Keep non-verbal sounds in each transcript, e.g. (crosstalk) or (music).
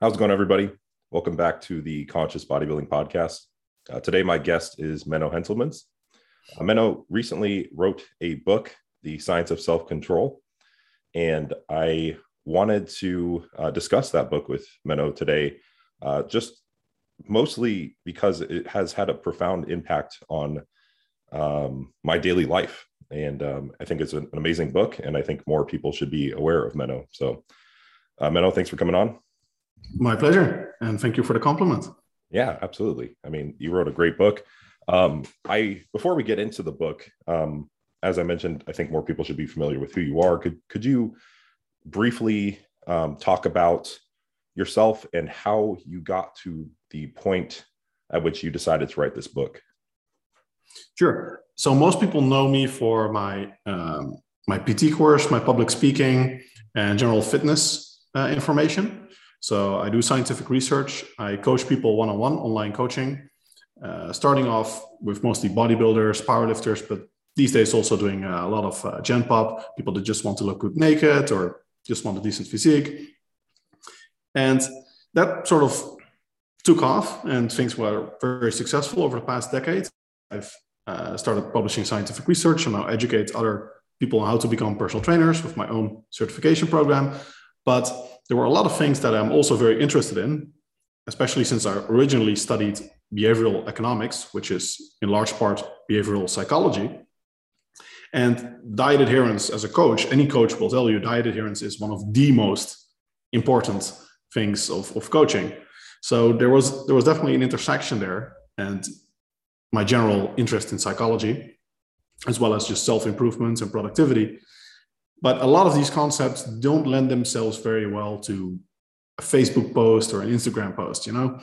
How's it going, everybody? Welcome back to the Conscious Bodybuilding Podcast. Uh, today, my guest is Menno Henselmans. Uh, Menno recently wrote a book, The Science of Self Control, and I wanted to uh, discuss that book with Menno today, uh, just mostly because it has had a profound impact on um, my daily life. And um, I think it's an amazing book, and I think more people should be aware of Menno. So, uh, Menno, thanks for coming on. My pleasure, and thank you for the compliment. Yeah, absolutely. I mean, you wrote a great book. Um, I before we get into the book, um, as I mentioned, I think more people should be familiar with who you are. Could could you briefly um, talk about yourself and how you got to the point at which you decided to write this book? Sure. So most people know me for my um, my PT course, my public speaking, and general fitness uh, information. So I do scientific research. I coach people one on one, online coaching, uh, starting off with mostly bodybuilders, powerlifters, but these days also doing a lot of uh, gen pop, people that just want to look good naked or just want a decent physique. And that sort of took off and things were very successful over the past decade. I've uh, started publishing scientific research and now educate other people on how to become personal trainers with my own certification program. But there were a lot of things that I'm also very interested in, especially since I originally studied behavioral economics, which is in large part behavioral psychology. And diet adherence as a coach, any coach will tell you diet adherence is one of the most important things of, of coaching. So there was there was definitely an intersection there. And my general interest in psychology, as well as just self-improvement and productivity, but a lot of these concepts don't lend themselves very well to a Facebook post or an Instagram post. You know,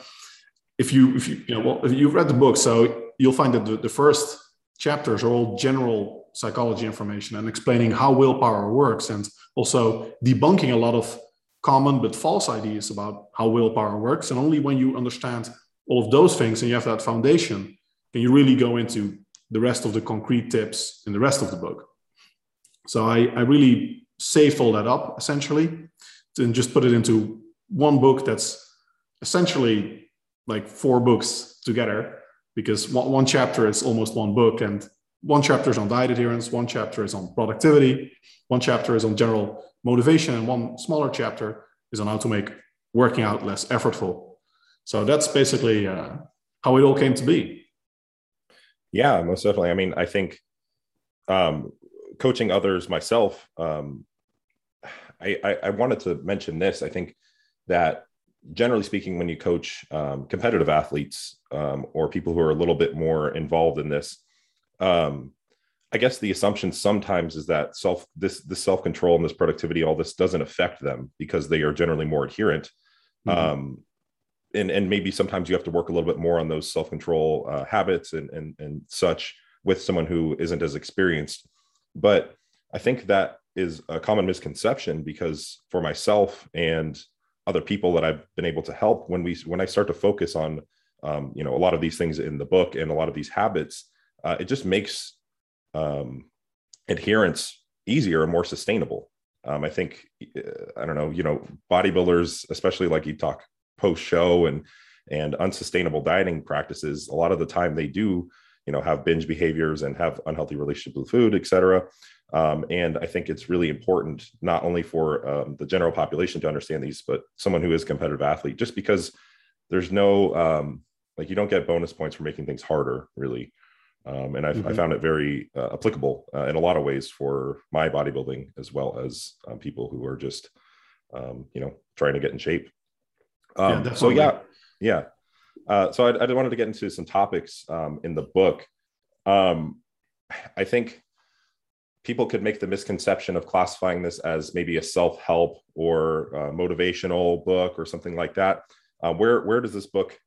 if you if you you know well if you've read the book, so you'll find that the, the first chapters are all general psychology information and explaining how willpower works and also debunking a lot of common but false ideas about how willpower works. And only when you understand all of those things and you have that foundation, can you really go into the rest of the concrete tips in the rest of the book. So I, I really saved all that up essentially and just put it into one book that's essentially like four books together because one, one chapter is almost one book and one chapter is on diet adherence, one chapter is on productivity, one chapter is on general motivation, and one smaller chapter is on how to make working out less effortful. So that's basically uh, how it all came to be. Yeah, most definitely. I mean, I think um, coaching others myself, um, I, I, I, wanted to mention this. I think that generally speaking, when you coach um, competitive athletes um, or people who are a little bit more involved in this, um, I guess the assumption sometimes is that self this this self control and this productivity, all this doesn't affect them because they are generally more adherent. Mm-hmm. Um, and and maybe sometimes you have to work a little bit more on those self control uh, habits and and and such with someone who isn't as experienced. But I think that is a common misconception because for myself and other people that I've been able to help, when we when I start to focus on um, you know a lot of these things in the book and a lot of these habits, uh, it just makes um, adherence easier and more sustainable. Um, I think uh, I don't know, you know, bodybuilders, especially like you talk post show and and unsustainable dieting practices, a lot of the time they do you know have binge behaviors and have unhealthy relationship with food et cetera. Um, and i think it's really important not only for um, the general population to understand these but someone who is a competitive athlete just because there's no um, like you don't get bonus points for making things harder really. Um, and mm-hmm. i found it very uh, applicable uh, in a lot of ways for my bodybuilding as well as um, people who are just um, you know trying to get in shape. Yeah, so yeah yeah uh, so I, I, wanted to get into some topics um, in the book. Um, I think people could make the misconception of classifying this as maybe a self-help or motivational book or something like that. Uh, where where does this book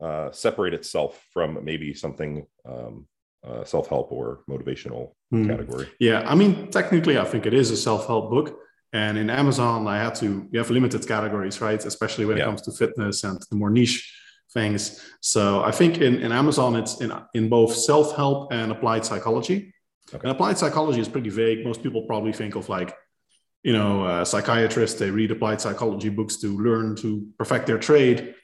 uh, separate itself from maybe something um, uh, self-help or motivational hmm. category? Yeah, I mean, technically, I think it is a self-help book. And in Amazon, I had to, you have limited categories, right? Especially when yeah. it comes to fitness and the more niche things. So I think in, in Amazon, it's in, in both self help and applied psychology. Okay. And applied psychology is pretty vague. Most people probably think of like you know, uh, psychiatrists, they read applied psychology books to learn to perfect their trade.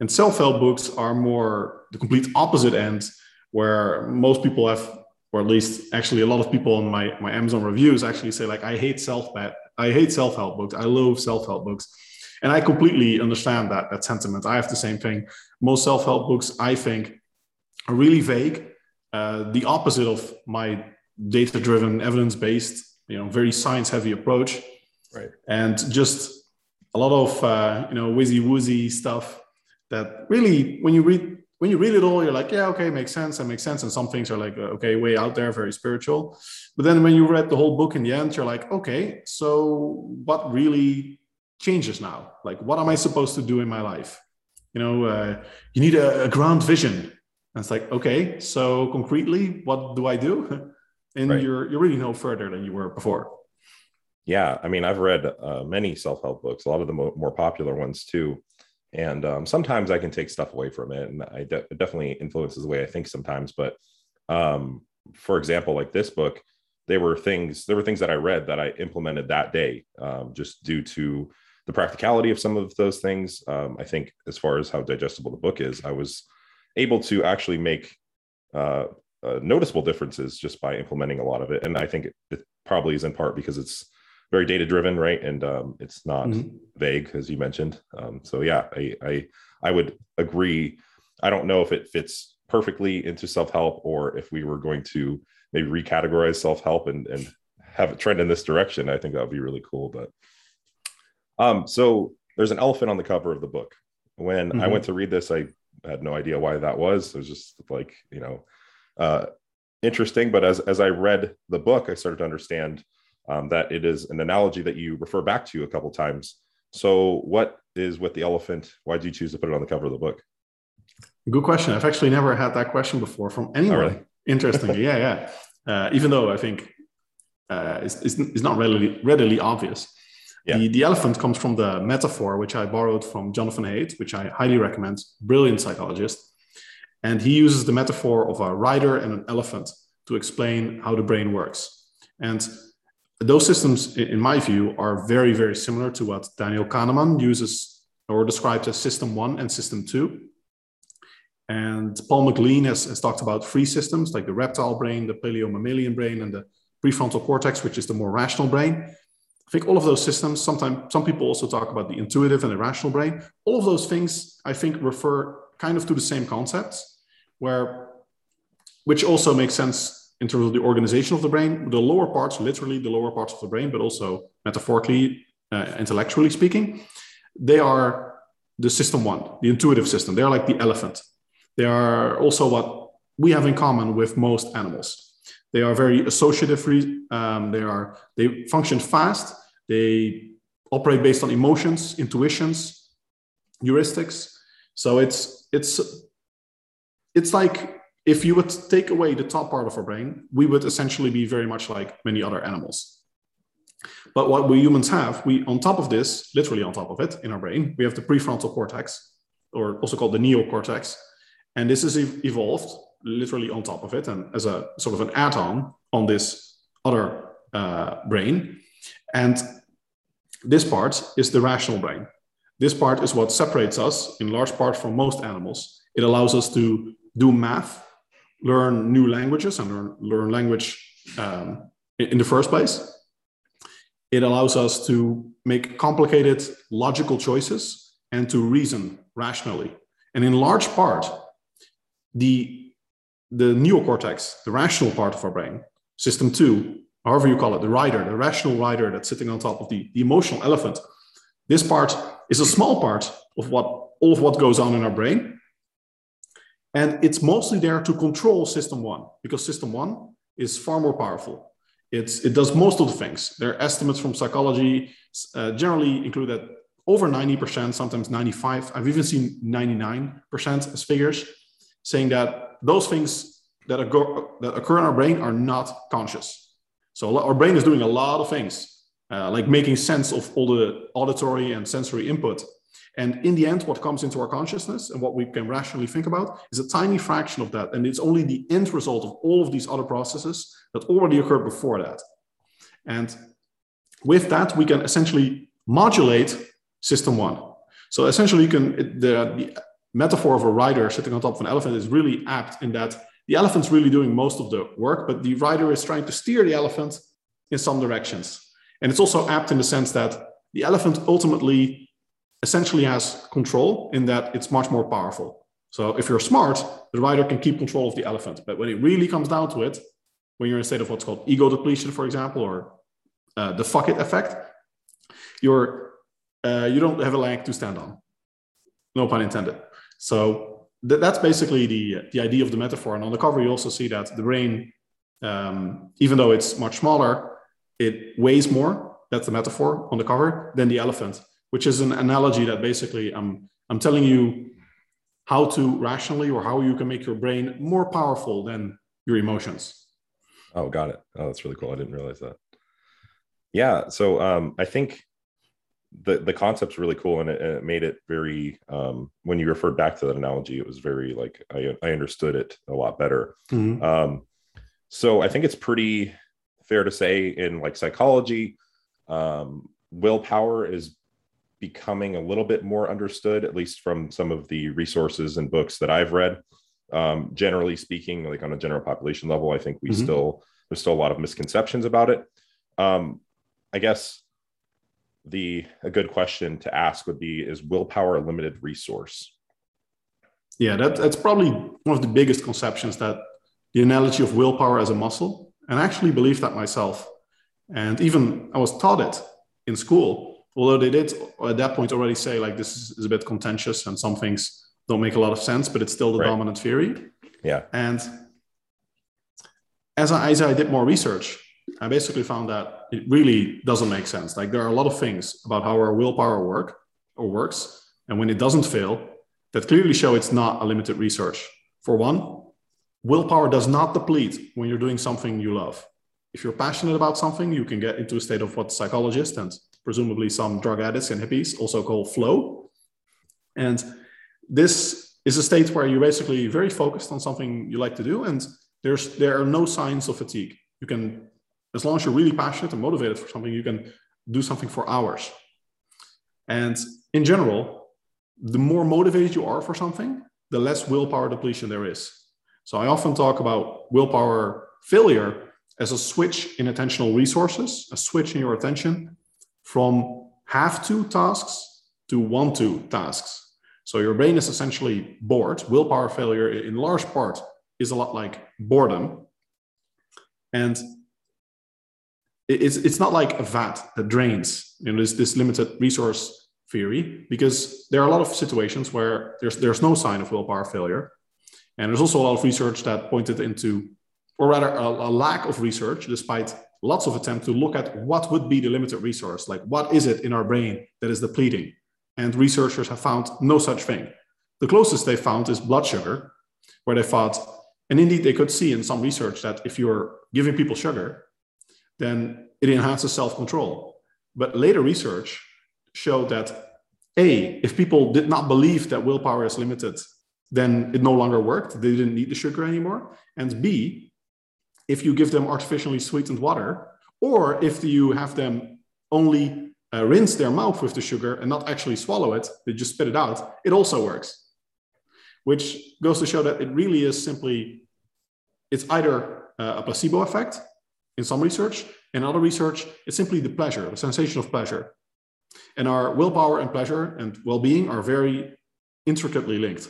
And self help books are more the complete opposite end, where most people have, or at least actually a lot of people on my, my Amazon reviews actually say, like, I hate self I hate self help books. I love self help books. And I completely understand that, that sentiment. I have the same thing. Most self help books, I think, are really vague. Uh, the opposite of my data driven, evidence based you know very science heavy approach right and just a lot of uh, you know wizzy woozy stuff that really when you read when you read it all you're like yeah okay makes sense that makes sense and some things are like uh, okay way out there very spiritual but then when you read the whole book in the end you're like okay so what really changes now like what am i supposed to do in my life you know uh, you need a, a ground vision and it's like okay so concretely what do i do (laughs) and right. you're you're really no further than you were before. Yeah, I mean, I've read uh, many self help books, a lot of the mo- more popular ones too, and um, sometimes I can take stuff away from it, and I de- it definitely influences the way I think sometimes. But um, for example, like this book, there were things there were things that I read that I implemented that day, um, just due to the practicality of some of those things. Um, I think as far as how digestible the book is, I was able to actually make uh, uh, noticeable differences just by implementing a lot of it. And I think it, it probably is in part because it's very data driven, right? And um, it's not mm-hmm. vague, as you mentioned. Um, so yeah, I, I I would agree. I don't know if it fits perfectly into self help or if we were going to maybe recategorize self help and and have a trend in this direction. I think that would be really cool. But um, so there's an elephant on the cover of the book. When mm-hmm. I went to read this, I had no idea why that was. It was just like you know uh, interesting. But as as I read the book, I started to understand um, that it is an analogy that you refer back to a couple times. So, what is with the elephant? Why did you choose to put it on the cover of the book? Good question. I've actually never had that question before from anyone. Oh, really? (laughs) Interestingly, yeah, yeah. Uh, even though I think uh, it's, it's, it's, not readily readily obvious. Yeah. The, the elephant comes from the metaphor, which I borrowed from Jonathan Haidt, which I highly recommend. Brilliant psychologist. And he uses the metaphor of a rider and an elephant to explain how the brain works. And those systems, in my view, are very, very similar to what Daniel Kahneman uses or describes as system one and system two. And Paul MacLean has, has talked about three systems like the reptile brain, the paleo-mammalian brain, and the prefrontal cortex, which is the more rational brain. I think all of those systems, sometimes some people also talk about the intuitive and the rational brain. All of those things, I think, refer kind of to the same concepts, where which also makes sense in terms of the organization of the brain. The lower parts, literally the lower parts of the brain, but also metaphorically, uh, intellectually speaking, they are the system one, the intuitive system. They're like the elephant. They are also what we have in common with most animals. They are very associative. Um, they are they function fast. They operate based on emotions, intuitions, heuristics. So it's it's it's like if you would take away the top part of our brain, we would essentially be very much like many other animals. But what we humans have, we on top of this, literally on top of it in our brain, we have the prefrontal cortex, or also called the neocortex. And this is evolved literally on top of it and as a sort of an add-on on this other uh, brain. And this part is the rational brain. This part is what separates us in large part from most animals. It allows us to do math, learn new languages, and learn, learn language um, in the first place. It allows us to make complicated logical choices and to reason rationally. And in large part, the, the neocortex, the rational part of our brain, system two, however you call it, the rider, the rational rider that's sitting on top of the, the emotional elephant, this part is a small part of what all of what goes on in our brain. And it's mostly there to control system one because system one is far more powerful. It's, it does most of the things. Their estimates from psychology uh, generally include that over 90%, sometimes 95, I've even seen 99% as figures, saying that those things that occur, that occur in our brain are not conscious. So our brain is doing a lot of things, uh, like making sense of all the auditory and sensory input and in the end, what comes into our consciousness and what we can rationally think about is a tiny fraction of that. And it's only the end result of all of these other processes that already occurred before that. And with that, we can essentially modulate system one. So essentially, you can the, the metaphor of a rider sitting on top of an elephant is really apt in that the elephant's really doing most of the work, but the rider is trying to steer the elephant in some directions. And it's also apt in the sense that the elephant ultimately essentially has control in that it's much more powerful. So if you're smart, the rider can keep control of the elephant. But when it really comes down to it, when you're in a state of what's called ego depletion, for example, or uh, the fuck it effect, you're uh, you don't have a leg to stand on. No pun intended. So th- that's basically the the idea of the metaphor. And on the cover, you also see that the brain, um, even though it's much smaller, it weighs more. That's the metaphor on the cover than the elephant, which is an analogy that basically I'm I'm telling you how to rationally or how you can make your brain more powerful than your emotions. Oh, got it. Oh, that's really cool. I didn't realize that. Yeah. So um, I think the the concept's really cool, and it, and it made it very. Um, when you referred back to that analogy, it was very like I I understood it a lot better. Mm-hmm. Um, so I think it's pretty fair to say in like psychology, um, willpower is becoming a little bit more understood, at least from some of the resources and books that I've read. Um, generally speaking, like on a general population level, I think we mm-hmm. still there's still a lot of misconceptions about it. Um, I guess the a good question to ask would be: Is willpower a limited resource? Yeah, that, that's probably one of the biggest conceptions that the analogy of willpower as a muscle. And I actually believe that myself. And even I was taught it in school, although they did at that point already say like this is, a bit contentious and some things don't make a lot of sense, but it's still the right. dominant theory. Yeah. And as I, as I did more research, I basically found that it really doesn't make sense. Like there are a lot of things about how our willpower work or works, and when it doesn't fail, that clearly show it's not a limited research. For one, willpower does not deplete when you're doing something you love. If you're passionate about something, you can get into a state of what psychologists and presumably some drug addicts and hippies also call flow. And this is a state where you're basically very focused on something you like to do, and there's there are no signs of fatigue. You can, as long as you're really passionate and motivated for something, you can do something for hours. And in general, the more motivated you are for something, the less willpower depletion there is. So I often talk about willpower failure as a switch in attentional resources, a switch in your attention from have to tasks to want to tasks. So your brain is essentially bored. Willpower failure, in large part, is a lot like boredom. And it's, it's not like a vat that drains, you know, this, this limited resource theory, because there are a lot of situations where there's, there's no sign of willpower failure. And there's also a lot of research that pointed into, or rather, a, a lack of research, despite lots of attempts to look at what would be the limited resource, like what is it in our brain that is depleting and researchers have found no such thing. The closest they found is blood sugar, where they thought, and indeed they could see in some research that if you're giving people sugar, then it enhances self control. But later research showed that A, if people did not believe that willpower is limited, then it no longer worked. They didn't need the sugar anymore. And B, if you give them artificially sweetened water, or if you have them only uh, rinse their mouth with the sugar and not actually swallow it, they just spit it out, it also works. Which goes to show that it really is simply, it's either uh, a placebo effect in some research, in other research, it's simply the pleasure, the sensation of pleasure. And our willpower and pleasure and well being are very intricately linked.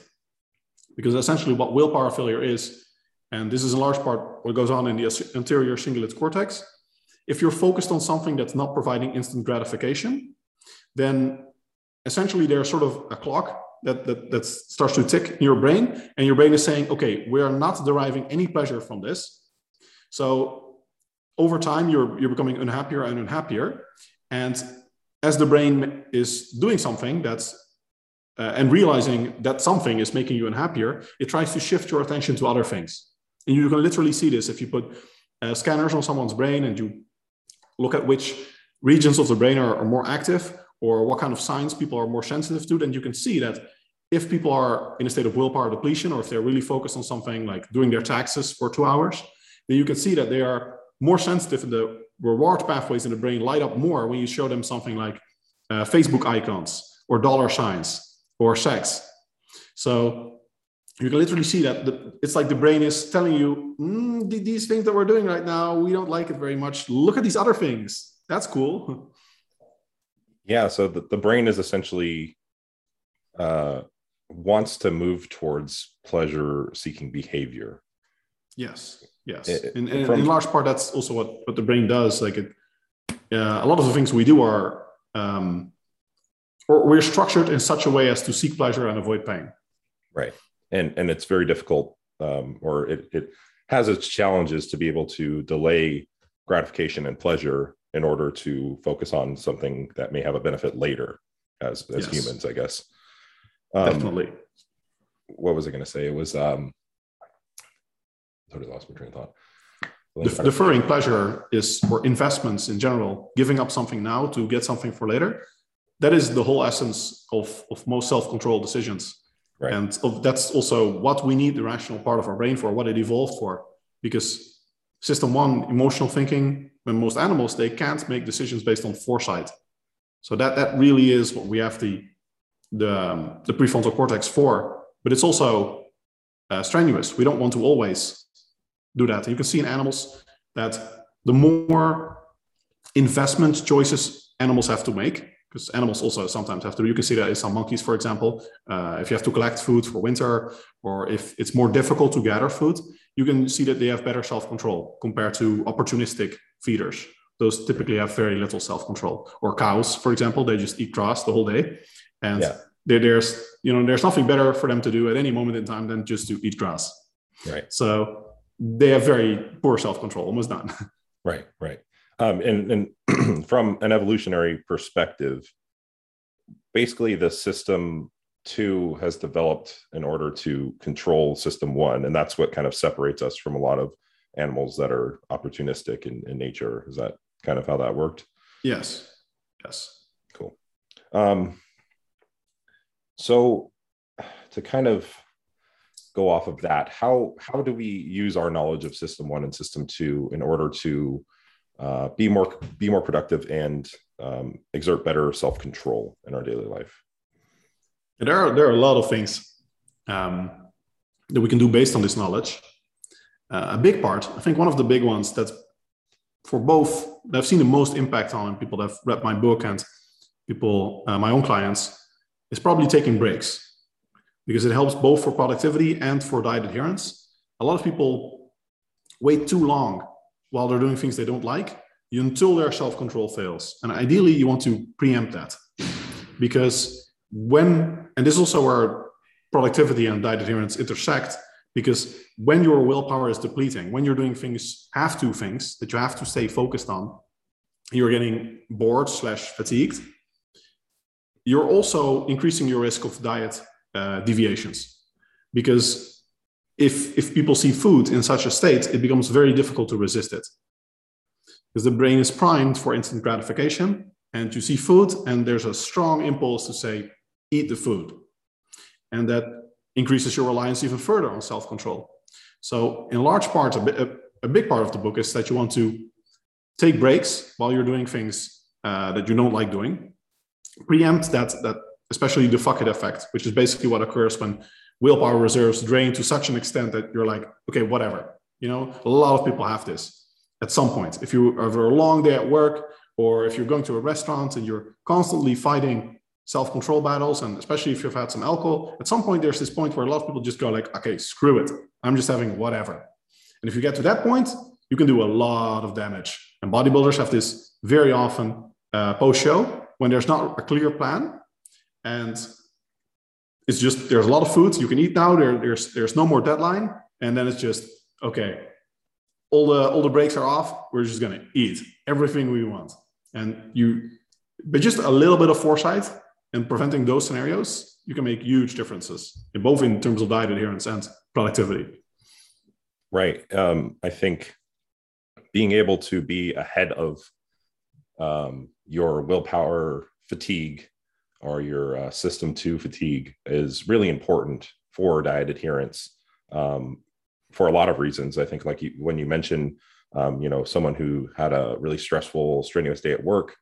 Because essentially, what willpower failure is, and this is in large part what goes on in the anterior cingulate cortex, if you're focused on something that's not providing instant gratification, then essentially there's sort of a clock that, that, that starts to tick in your brain, and your brain is saying, okay, we are not deriving any pleasure from this. So over time, you're, you're becoming unhappier and unhappier. And as the brain is doing something that's uh, and realizing that something is making you unhappier, it tries to shift your attention to other things. And you can literally see this if you put uh, scanners on someone's brain and you look at which regions of the brain are, are more active or what kind of signs people are more sensitive to, then you can see that if people are in a state of willpower depletion or if they're really focused on something like doing their taxes for two hours, then you can see that they are more sensitive in the reward pathways in the brain light up more when you show them something like uh, Facebook icons or dollar signs or sex. So you can literally see that the, it's like the brain is telling you mm, these things that we're doing right now, we don't like it very much. Look at these other things. That's cool. (laughs) Yeah. So the, the brain is essentially uh, wants to move towards pleasure seeking behavior. Yes. Yes. It, in, in, from, in, large part, that's also what, what the brain does. Like it, uh, a lot of the things we do are, um, or we're structured in such a way as to seek pleasure and avoid pain. Right. And, and it's very difficult um, or it, it has its challenges to be able to delay gratification and pleasure in order to focus on something that may have a benefit later as, as yes. humans, I guess. Um, Definitely. What was I going to say? It was, um, totally lost my train of thought. Def- deferring pleasure is for investments in general, giving up something now to get something for later. That is the whole essence of, of most self control decisions. Right. And of, that's also what we need the rational part of our brain for, what it evolved for. Because system one, emotional thinking, when most animals, they can't make decisions based on foresight. So that, that really is what we have the, the, um, the prefrontal cortex for. But it's also uh, strenuous. We don't want to always do that. And you can see in animals that the more investment choices animals have to make, because animals also sometimes have to. You can see that in some monkeys, for example, uh, if you have to collect food for winter, or if it's more difficult to gather food, you can see that they have better self-control compared to opportunistic feeders. Those typically have very little self-control. Or cows, for example, they just eat grass the whole day, and yeah. there's you know there's nothing better for them to do at any moment in time than just to eat grass. Right. So they have very poor self-control, almost none. (laughs) Right. Right. Um, and and (clears throat) from an evolutionary perspective, basically the system two has developed in order to control system one, and that's what kind of separates us from a lot of animals that are opportunistic in, in nature. Is that kind of how that worked? Yes. Yes. Cool. Um, so to kind of go off of that, how how do we use our knowledge of system one and system two in order to uh, be more be more productive and um, exert better self control in our daily life. There are there are a lot of things um, that we can do based on this knowledge. Uh, a big part, I think, one of the big ones that for both that I've seen the most impact on people that have read my book and people, uh, my own clients, is probably taking breaks because it helps both for productivity and for diet adherence. A lot of people wait too long while they're doing things they don't like until their self control fails. And ideally, you want to preempt that because when, and this is also where productivity and diet adherence intersect, because when your willpower is depleting, when you're doing things, have to things that you have to stay focused on, you're getting bored slash fatigued. You're also increasing your risk of diet uh, deviations because if if people see food in such a state, it becomes very difficult to resist it. Because the brain is primed for instant gratification, and you see food, and there's a strong impulse to say, eat the food. And that increases your reliance even further on self-control. So, in large part, a, a, a big part of the book is that you want to take breaks while you're doing things uh, that you don't like doing. Preempt that that especially the fuck it effect, which is basically what occurs when willpower reserves drain to such an extent that you're like, okay, whatever. You know, a lot of people have this at some point. If you have a long day at work, or if you're going to a restaurant and you're constantly fighting self-control battles, and especially if you've had some alcohol, at some point there's this point where a lot of people just go like, okay, screw it. I'm just having whatever. And if you get to that point, you can do a lot of damage. And bodybuilders have this very often uh, post-show when there's not a clear plan. And it's just there's a lot of foods you can eat now. There, there's there's no more deadline, and then it's just okay. All the all the brakes are off. We're just gonna eat everything we want, and you, but just a little bit of foresight and preventing those scenarios, you can make huge differences in both in terms of diet adherence and productivity. Right. Um, I think being able to be ahead of um, your willpower fatigue or your uh, system two fatigue is really important for diet adherence um, for a lot of reasons. I think, like you, when you mentioned, um, you know someone who had a really stressful strenuous day at work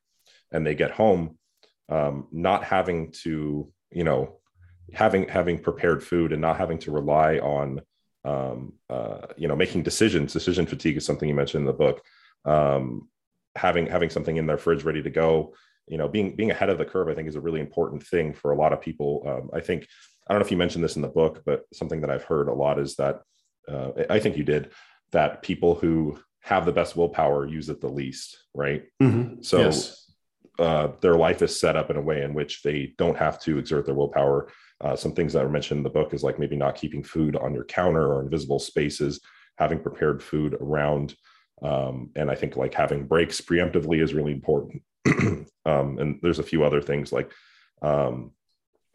and they get home um, not having to you know having having prepared food and not having to rely on um, uh, you know making decisions decision fatigue is something you mentioned in the book um, having having something in their fridge ready to go you know being being ahead of the curve i think is a really important thing for a lot of people um, i think i don't know if you mentioned this in the book but something that i've heard a lot is that uh, i think you did that people who have the best willpower use it the least right mm-hmm. so yes. uh, their life is set up in a way in which they don't have to exert their willpower uh, some things that are mentioned in the book is like maybe not keeping food on your counter or invisible spaces having prepared food around um, and i think like having breaks preemptively is really important (clears throat) um, and there's a few other things like um,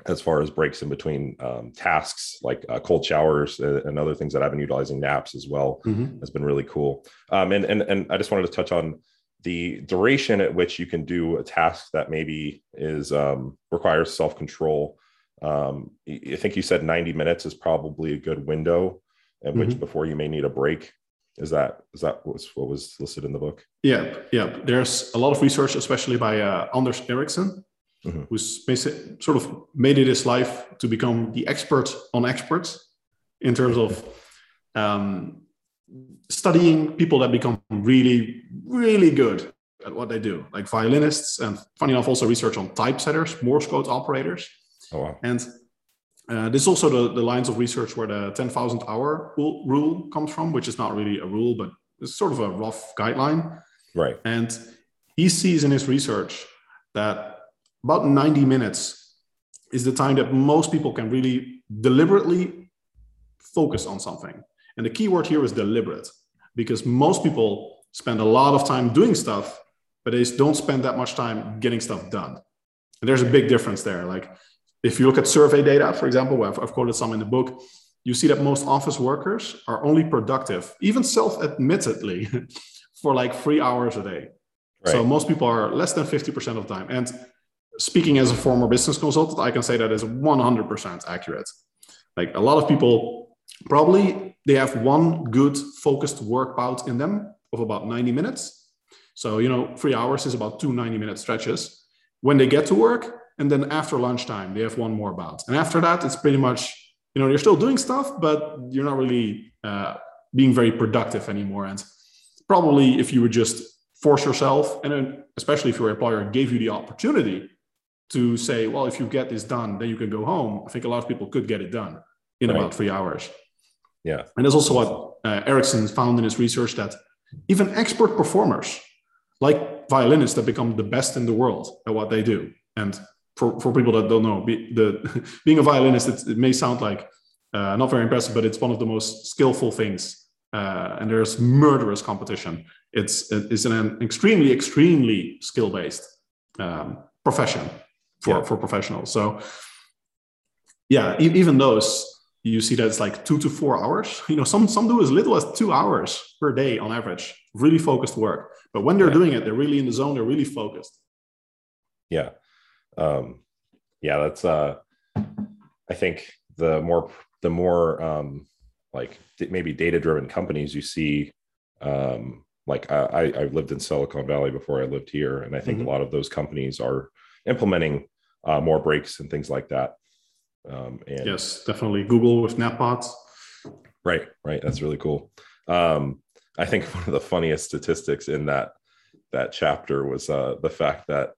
as far as breaks in between um, tasks like uh, cold showers and, and, other things that I've been utilizing naps as well mm-hmm. has been really cool. Um, and, and, and I just wanted to touch on the duration at which you can do a task that maybe is um, requires self-control. Um, I think you said 90 minutes is probably a good window in mm-hmm. which before you may need a break. Is that is that what was, what was listed in the book? Yeah, yeah. There's a lot of research, especially by uh, Anders Ericsson, mm-hmm. who's basically sort of made it his life to become the expert on experts in terms of um, studying people that become really, really good at what they do, like violinists, and funny enough, also research on typesetters, Morse code operators. Oh, wow. And uh, this is also the, the lines of research where the 10,000 hour rule comes from, which is not really a rule, but it's sort of a rough guideline. Right. And he sees in his research that about 90 minutes is the time that most people can really deliberately focus on something. And the key word here is deliberate, because most people spend a lot of time doing stuff, but they don't spend that much time getting stuff done. And there's a big difference there. Like if you look at survey data, for example, I've, I've quoted some in the book, you see that most office workers are only productive, even self admittedly, (laughs) for like three hours a day. Right. So most people are less than 50% of the time. And speaking as a former business consultant, I can say that is 100% accurate. Like a lot of people probably they have one good focused work bout in them of about 90 minutes. So, you know, three hours is about two 90 minute stretches. When they get to work, and then after lunchtime, they have one more bout. And after that, it's pretty much, you know, you're still doing stuff, but you're not really uh, being very productive anymore. And probably if you would just force yourself, and especially if your employer gave you the opportunity to say, well, if you get this done, then you can go home. I think a lot of people could get it done in right. about three hours. Yeah. And that's also what uh, Ericsson found in his research that even expert performers, like violinists that become the best in the world at what they do. And for, for people that don't know, be, the, (laughs) being a violinist, it, it may sound like uh, not very impressive, but it's one of the most skillful things. Uh, and there's murderous competition. It's, it's an extremely, extremely skill based um, profession for, yeah. for professionals. So yeah, e- even those you see that it's like two to four hours. (laughs) You know, some some do as little as two hours per day on average, really focused work. But when they're yeah. doing it, they're really in the zone. They're really focused. Yeah, um, yeah. That's uh, I think the more the more um, like maybe data driven companies you see. Um, like I, I lived in Silicon Valley before I lived here, and I think mm-hmm. a lot of those companies are implementing uh, more breaks and things like that. Um, and yes, definitely Google with NapPods. Right, right. That's really cool. Um, I think (laughs) one of the funniest statistics in that that chapter was uh, the fact that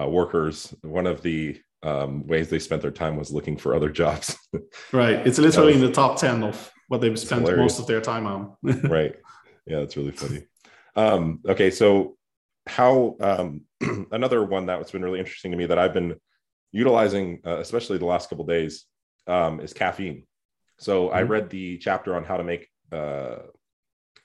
uh, workers, one of the um, ways they spent their time was looking for other jobs. (laughs) right. It's literally was, in the top 10 of what they've spent most of their time on. (laughs) right. Yeah, that's really funny. Um, okay, so how um, (clears throat) another one that's been really interesting to me that I've been utilizing, uh, especially the last couple days, um, is caffeine. So mm-hmm. I read the chapter on how to make uh,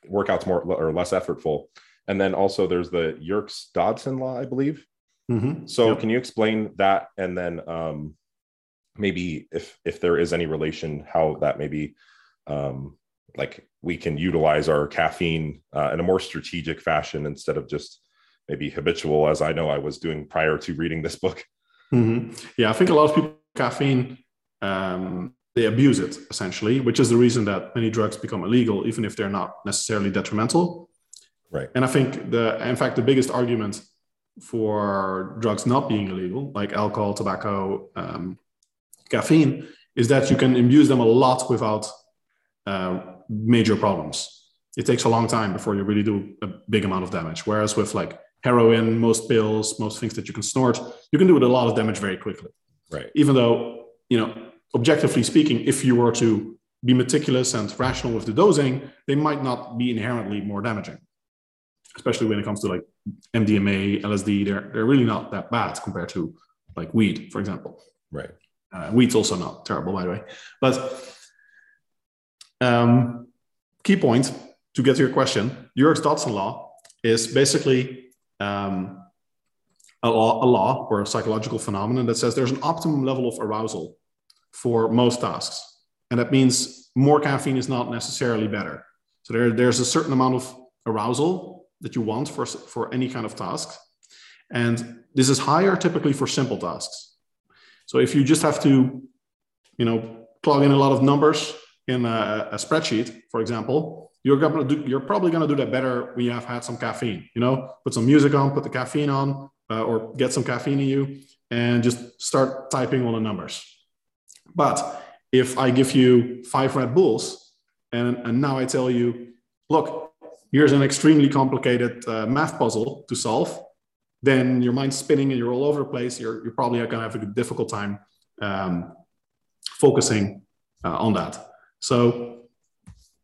workouts more or less effortful, and then also there's the Yerkes Dodson law, I believe. Mm-hmm. So yep. can you explain that, and then um, maybe if if there is any relation, how that maybe um, like we can utilize our caffeine uh, in a more strategic fashion instead of just maybe habitual as I know I was doing prior to reading this book. Mm-hmm. Yeah, I think a lot of people caffeine um, they abuse it essentially, which is the reason that many drugs become illegal, even if they're not necessarily detrimental. Right. And I think the, in fact, the biggest argument for drugs not being illegal, like alcohol, tobacco, um, caffeine, is that you can abuse them a lot without uh, major problems. It takes a long time before you really do a big amount of damage. Whereas with like heroin, most pills, most things that you can snort, you can do a lot of damage very quickly. Right. Even though, you know, objectively speaking, if you were to be meticulous and rational with the dosing, they might not be inherently more damaging especially when it comes to like MDMA, LSD, they're they're really not that bad compared to like weed, for example. Right. Uh, weed's also not terrible, by the way. But um, key point to get to your question: Yerkes-Dodson law is basically um, a law, a law or a psychological phenomenon that says there's an optimum level of arousal for most tasks, and that means more caffeine is not necessarily better. So there, there's a certain amount of arousal that you want for, for any kind of task. And this is higher typically for simple tasks. So if you just have to, you know, plug in a lot of numbers in a, a spreadsheet, for example, you're gonna do, you're probably gonna do that better when you have had some caffeine. You know, put some music on, put the caffeine on, uh, or get some caffeine in you, and just start typing all the numbers. But if I give you five Red Bulls, and, and now I tell you, look, here's an extremely complicated uh, math puzzle to solve, then your mind's spinning and you're all over the place. You're, you're probably going to have a difficult time um, focusing uh, on that. So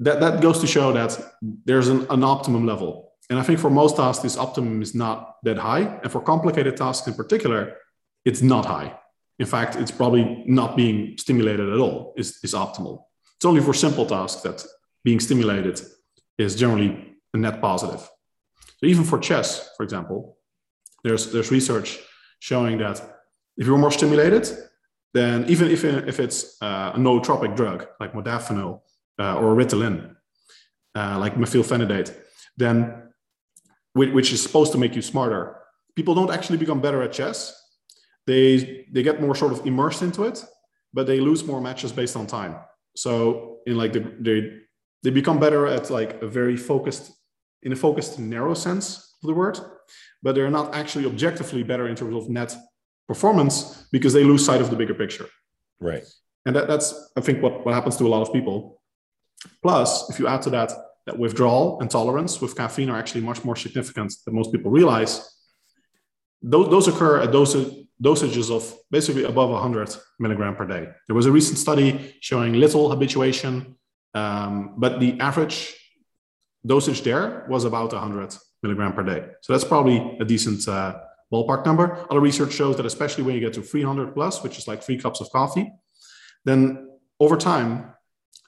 that, that goes to show that there's an, an optimum level. And I think for most tasks, this optimum is not that high. And for complicated tasks in particular, it's not high. In fact, it's probably not being stimulated at all, is, is optimal. It's only for simple tasks that being stimulated is generally a net positive. So even for chess, for example, there's there's research showing that if you're more stimulated, then even if, if it's uh, a nootropic drug like modafinil uh, or Ritalin, uh, like methylphenidate, then which is supposed to make you smarter, people don't actually become better at chess. They they get more sort of immersed into it, but they lose more matches based on time. So in like the, they they become better at like a very focused in a focused, narrow sense of the word, but they're not actually objectively better in terms of net performance because they lose sight of the bigger picture. Right. And that, that's, I think, what, what happens to a lot of people. Plus, if you add to that that withdrawal and tolerance with caffeine are actually much more significant than most people realize, those, those occur at dosage, dosages of basically above 100 milligram per day. There was a recent study showing little habituation, um, but the average dosage there was about 100 milligram per day. So that's probably a decent uh, ballpark number. Other research shows that especially when you get to 300 plus, which is like three cups of coffee, then over time,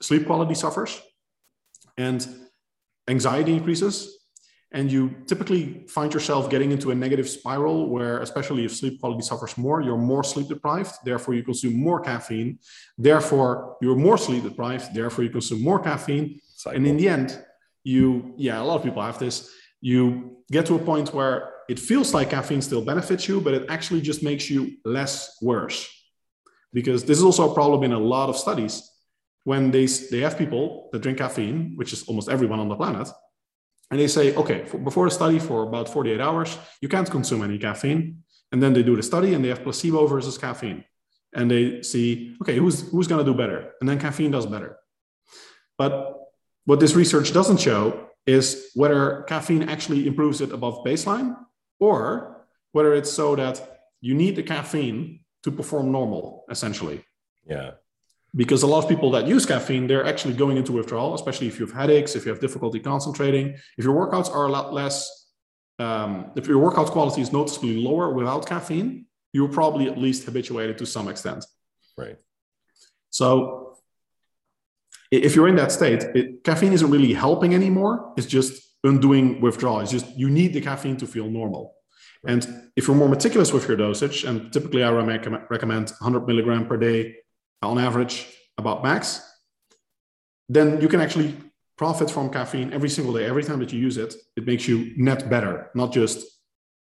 sleep quality suffers and anxiety increases. And you typically find yourself getting into a negative spiral where, especially if sleep quality suffers more, you're more sleep deprived. Therefore, you consume more caffeine. Therefore, you're more sleep deprived. Therefore, you consume more caffeine. Cycle. And in the end, you yeah a lot of people have this. You get to a point where it feels like caffeine still benefits you but it actually just makes you less worse. Because this is also a problem in a lot of studies. When they they have people that drink caffeine which is almost everyone on the planet and they say okay for, before the study for about 48 hours you can't consume any caffeine. And then they do the study and they have placebo versus caffeine. And they see okay who's who's going to do better? And then caffeine does better. But what this research doesn't show is whether caffeine actually improves it above baseline or whether it's so that you need the caffeine to perform normal, essentially. Yeah. Because a lot of people that use caffeine, they're actually going into withdrawal, especially if you have headaches, if you have difficulty concentrating, if your workouts are a lot less, um, if your workout quality is noticeably lower without caffeine, you're probably at least habituated to some extent. Right. So if you're in that state, it, caffeine isn't really helping anymore. It's just undoing withdrawal. It's just you need the caffeine to feel normal. And if you're more meticulous with your dosage, and typically I recommend 100 milligram per day on average, about max, then you can actually profit from caffeine every single day. Every time that you use it, it makes you net better, not just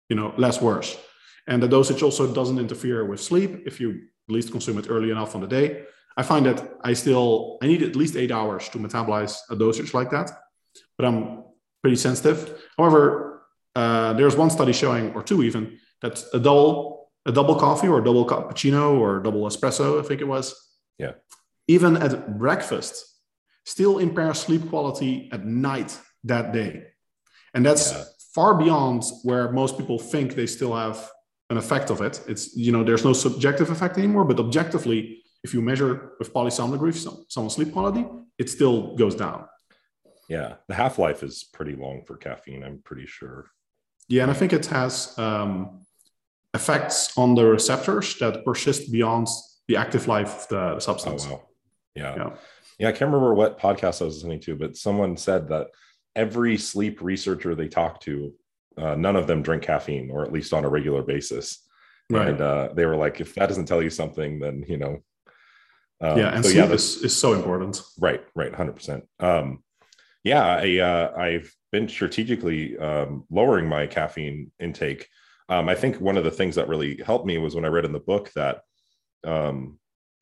you know less worse. And the dosage also doesn't interfere with sleep if you at least consume it early enough on the day. I find that I still I need at least eight hours to metabolize a dosage like that, but I'm pretty sensitive. However, uh, there's one study showing, or two even, that a double a double coffee or a double cappuccino or double espresso, I think it was. Yeah. Even at breakfast, still impairs sleep quality at night that day. And that's yeah. far beyond where most people think they still have an effect of it. It's, you know, there's no subjective effect anymore, but objectively, if you measure with polysomnography someone's sleep quality, it still goes down. Yeah. The half life is pretty long for caffeine, I'm pretty sure. Yeah. And I think it has, um, effects on the receptors that persist beyond the active life of the substance. Oh, wow. Yeah. yeah. Yeah. I can't remember what podcast I was listening to, but someone said that every sleep researcher they talk to, uh, none of them drink caffeine or at least on a regular basis. Right. And uh, they were like, if that doesn't tell you something, then, you know. Um, yeah. And so, sleep yeah, is, is so important. Right. Right. 100%. Um, yeah. I, uh, I've been strategically um, lowering my caffeine intake um, I think one of the things that really helped me was when I read in the book that um,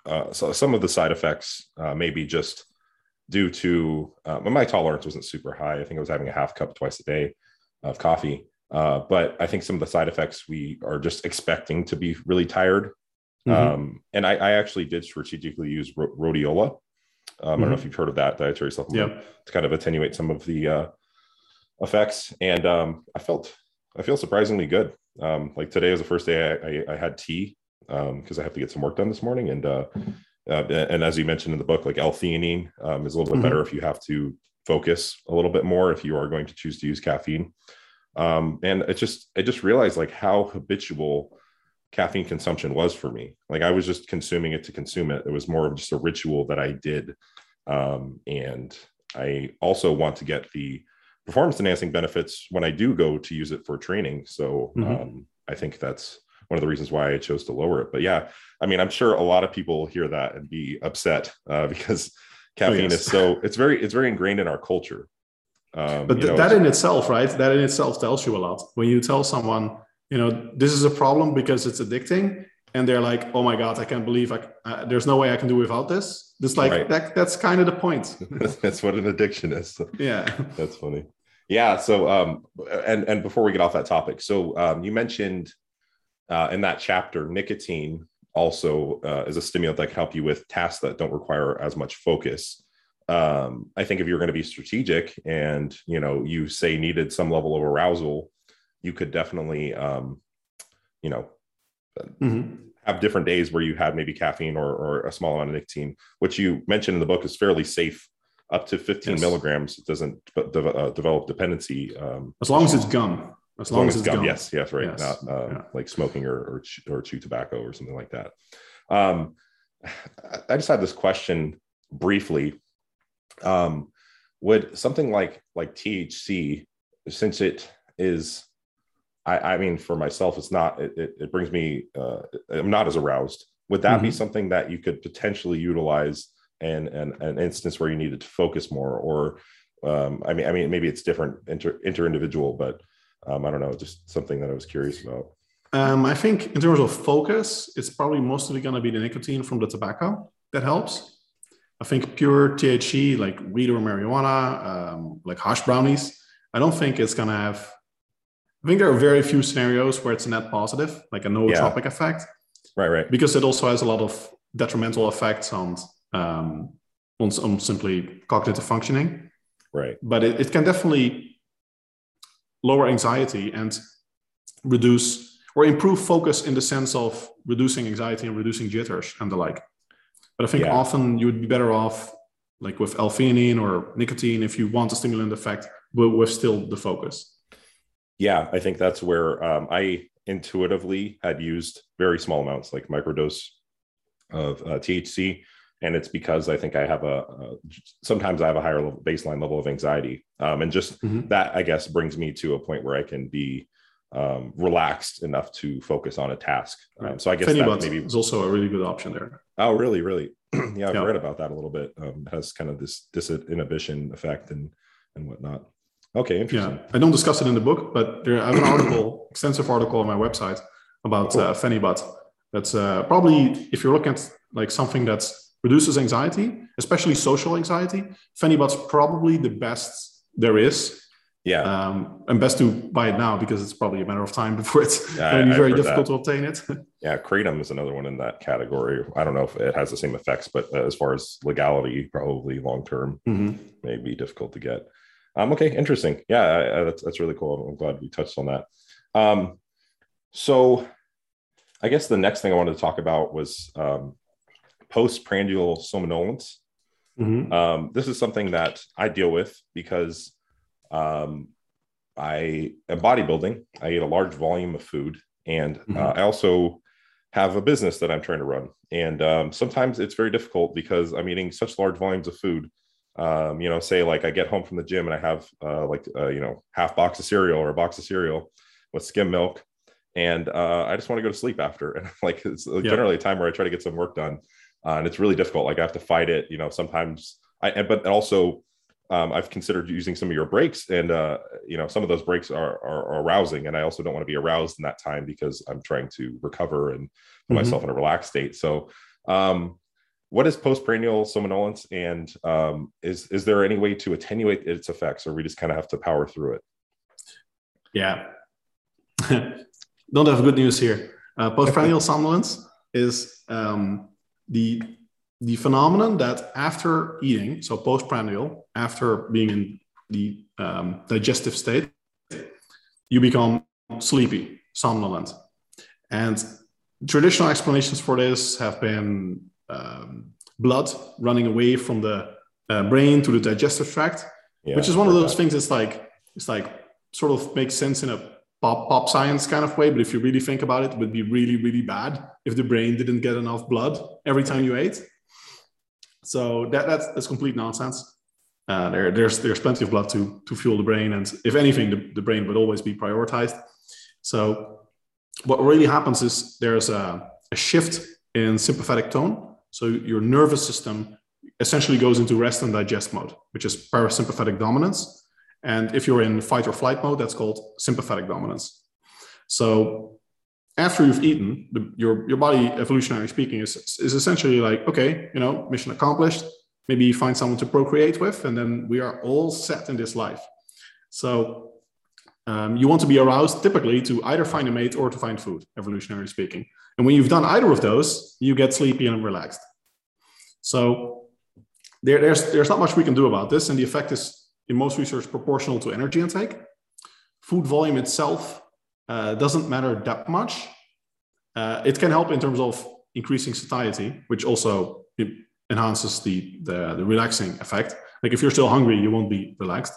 uh, so some of the side effects uh, maybe just due to uh, my tolerance wasn't super high. I think I was having a half cup twice a day of coffee. Uh, but I think some of the side effects we are just expecting to be really tired. Mm-hmm. Um, and I, I, actually did strategically use ro- rhodiola. Um, mm-hmm. I don't know if mm-hmm. you've heard of that dietary supplement yeah. to kind of attenuate some of the uh, effects. And um, I felt I feel surprisingly good. Um, like today was the first day I, I, I had tea um because um, I have to get some work done this morning. And uh, uh, and as you mentioned in the book, like L-theanine um, is a little bit mm-hmm. better if you have to focus a little bit more if you are going to choose to use caffeine. Um, and it just I just realized like how habitual caffeine consumption was for me. Like I was just consuming it to consume it. It was more of just a ritual that I did. Um, and I also want to get the performance enhancing benefits when I do go to use it for training. So mm-hmm. um, I think that's one of the reasons why I chose to lower it. But yeah, I mean, I'm sure a lot of people hear that and be upset uh, (laughs) because caffeine oh, yes. is so it's very it's very ingrained in our culture. Um, but th- know, that in itself, right? That in itself tells you a lot. When you tell someone, you know, this is a problem because it's addicting, and they're like, "Oh my god, I can't believe I, uh, there's no way I can do without this." Just like right. that, that's kind of the point. (laughs) that's what an addiction is. Yeah, (laughs) that's funny. Yeah. So, um, and and before we get off that topic, so um, you mentioned uh, in that chapter, nicotine also uh, is a stimulant that can help you with tasks that don't require as much focus. Um, I think if you're going to be strategic and you know you say needed some level of arousal, you could definitely, um, you know, mm-hmm. have different days where you had maybe caffeine or, or a small amount of nicotine, which you mentioned in the book is fairly safe up to 15 yes. milligrams it doesn't de- uh, develop dependency um, as long as it's gum as, as long, as, it's gum, gum. yes yes right yes. not um, yeah. like smoking or or chew, or chew tobacco or something like that um, (sighs) i just had this question briefly um, would something like like thc since it is I, I mean, for myself, it's not. It, it, it brings me. Uh, I'm not as aroused. Would that mm-hmm. be something that you could potentially utilize and, and an instance where you needed to focus more or um, I mean, I mean, maybe it's different inter, inter individual, but um, I don't know, just something that I was curious about. Um, I think in terms of focus, it's probably mostly going to be the nicotine from the tobacco that helps. I think pure THC, like weed or marijuana, um, like hash brownies, I don't think it's going to have. I think there are very few scenarios where it's a net positive, like a nootropic yeah. effect. Right, right. Because it also has a lot of detrimental effects on um, on, on simply cognitive functioning. Right. But it, it can definitely lower anxiety and reduce or improve focus in the sense of reducing anxiety and reducing jitters and the like. But I think yeah. often you would be better off like with L-theanine or nicotine if you want a stimulant effect, but with still the focus. Yeah, I think that's where um, I intuitively had used very small amounts, like microdose of uh, THC, and it's because I think I have a, a sometimes I have a higher level, baseline level of anxiety, um, and just mm-hmm. that I guess brings me to a point where I can be um, relaxed enough to focus on a task. Um, so I guess that maybe is also a really good option there. Oh, really, really, (clears throat) yeah, I've yeah. read about that a little bit. Um, has kind of this disinhibition effect and and whatnot. Okay, interesting. Yeah, I don't discuss it in the book, but there I have an article, extensive article on my website about cool. uh. That's uh, probably if you're looking at like something that reduces anxiety, especially social anxiety. Phenibut's probably the best there is Yeah. Um, and best to buy it now because it's probably a matter of time (laughs) before it's yeah, going to be very difficult that. to obtain it. (laughs) yeah, kratom is another one in that category. I don't know if it has the same effects, but as far as legality, probably long term mm-hmm. may be difficult to get. Um, okay, interesting. Yeah, I, that's that's really cool. I'm glad we touched on that. Um, so, I guess the next thing I wanted to talk about was um, postprandial somnolence. Mm-hmm. Um, this is something that I deal with because um, I am bodybuilding. I eat a large volume of food, and mm-hmm. uh, I also have a business that I'm trying to run. And um, sometimes it's very difficult because I'm eating such large volumes of food. Um, you know, say like I get home from the gym and I have uh, like uh, you know half box of cereal or a box of cereal with skim milk, and uh, I just want to go to sleep after. And (laughs) like it's yeah. generally a time where I try to get some work done, uh, and it's really difficult. Like I have to fight it. You know, sometimes I but also um, I've considered using some of your breaks, and uh, you know some of those breaks are, are, are arousing, and I also don't want to be aroused in that time because I'm trying to recover and put mm-hmm. myself in a relaxed state. So, um, what is postprandial somnolence, and um, is is there any way to attenuate its effects, or we just kind of have to power through it? Yeah, (laughs) don't have good news here. Uh, postprandial (laughs) somnolence is um, the the phenomenon that after eating, so postprandial, after being in the um, digestive state, you become sleepy, somnolent. And traditional explanations for this have been um, blood running away from the uh, brain to the digestive tract, yeah, which is one of those that. things. It's like it's like sort of makes sense in a pop pop science kind of way, but if you really think about it, it would be really really bad if the brain didn't get enough blood every time you ate. So that, that's, that's complete nonsense. Uh, there, there's, there's plenty of blood to, to fuel the brain. And if anything, the, the brain would always be prioritized. So what really happens is there's a, a shift in sympathetic tone. So your nervous system essentially goes into rest and digest mode, which is parasympathetic dominance. And if you're in fight or flight mode, that's called sympathetic dominance. So after you've eaten, the, your your body, evolutionarily speaking, is is essentially like, okay, you know, mission accomplished. Maybe you find someone to procreate with, and then we are all set in this life. So um, you want to be aroused typically to either find a mate or to find food, evolutionary speaking. And when you've done either of those, you get sleepy and relaxed. So there, there's there's not much we can do about this, and the effect is in most research proportional to energy intake. Food volume itself uh, doesn't matter that much. Uh, it can help in terms of increasing satiety, which also enhances the, the, the relaxing effect. Like if you're still hungry, you won't be relaxed.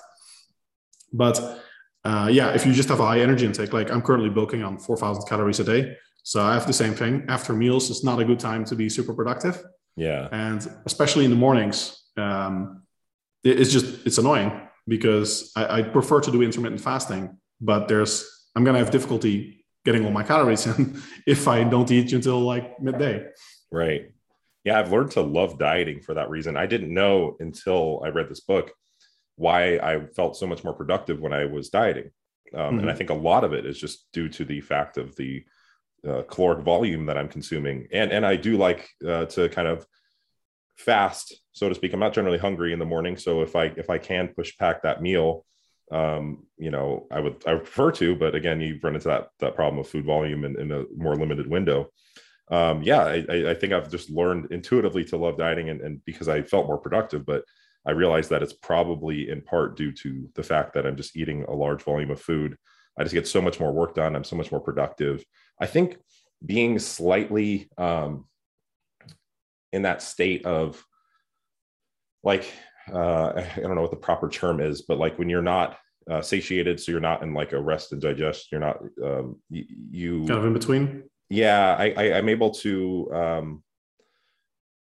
But uh, yeah, if you just have a high energy intake, like I'm currently bulking on 4,000 calories a day. So I have the same thing. After meals, it's not a good time to be super productive. Yeah. And especially in the mornings, um, it's just, it's annoying because I, I prefer to do intermittent fasting, but there's I'm gonna have difficulty getting all my calories in (laughs) if I don't eat until like midday. Right. Yeah, I've learned to love dieting for that reason. I didn't know until I read this book why I felt so much more productive when I was dieting. Um, mm-hmm. And I mm-hmm. think a lot of it is just due to the fact of the uh, caloric volume that I'm consuming. And and I do like uh, to kind of fast, so to speak. I'm not generally hungry in the morning, so if I if I can push pack that meal, um, you know, I would I would prefer to, but again, you run into that that problem of food volume in, in a more limited window. Um, yeah, I, I think I've just learned intuitively to love dieting and, and because I felt more productive, but I realize that it's probably in part due to the fact that I'm just eating a large volume of food. I just get so much more work done. I'm so much more productive. I think being slightly um, in that state of like uh, I don't know what the proper term is, but like when you're not uh, satiated, so you're not in like a rest and digest, you're not um, you, you kind of in between. Yeah, I, I am able to. Um,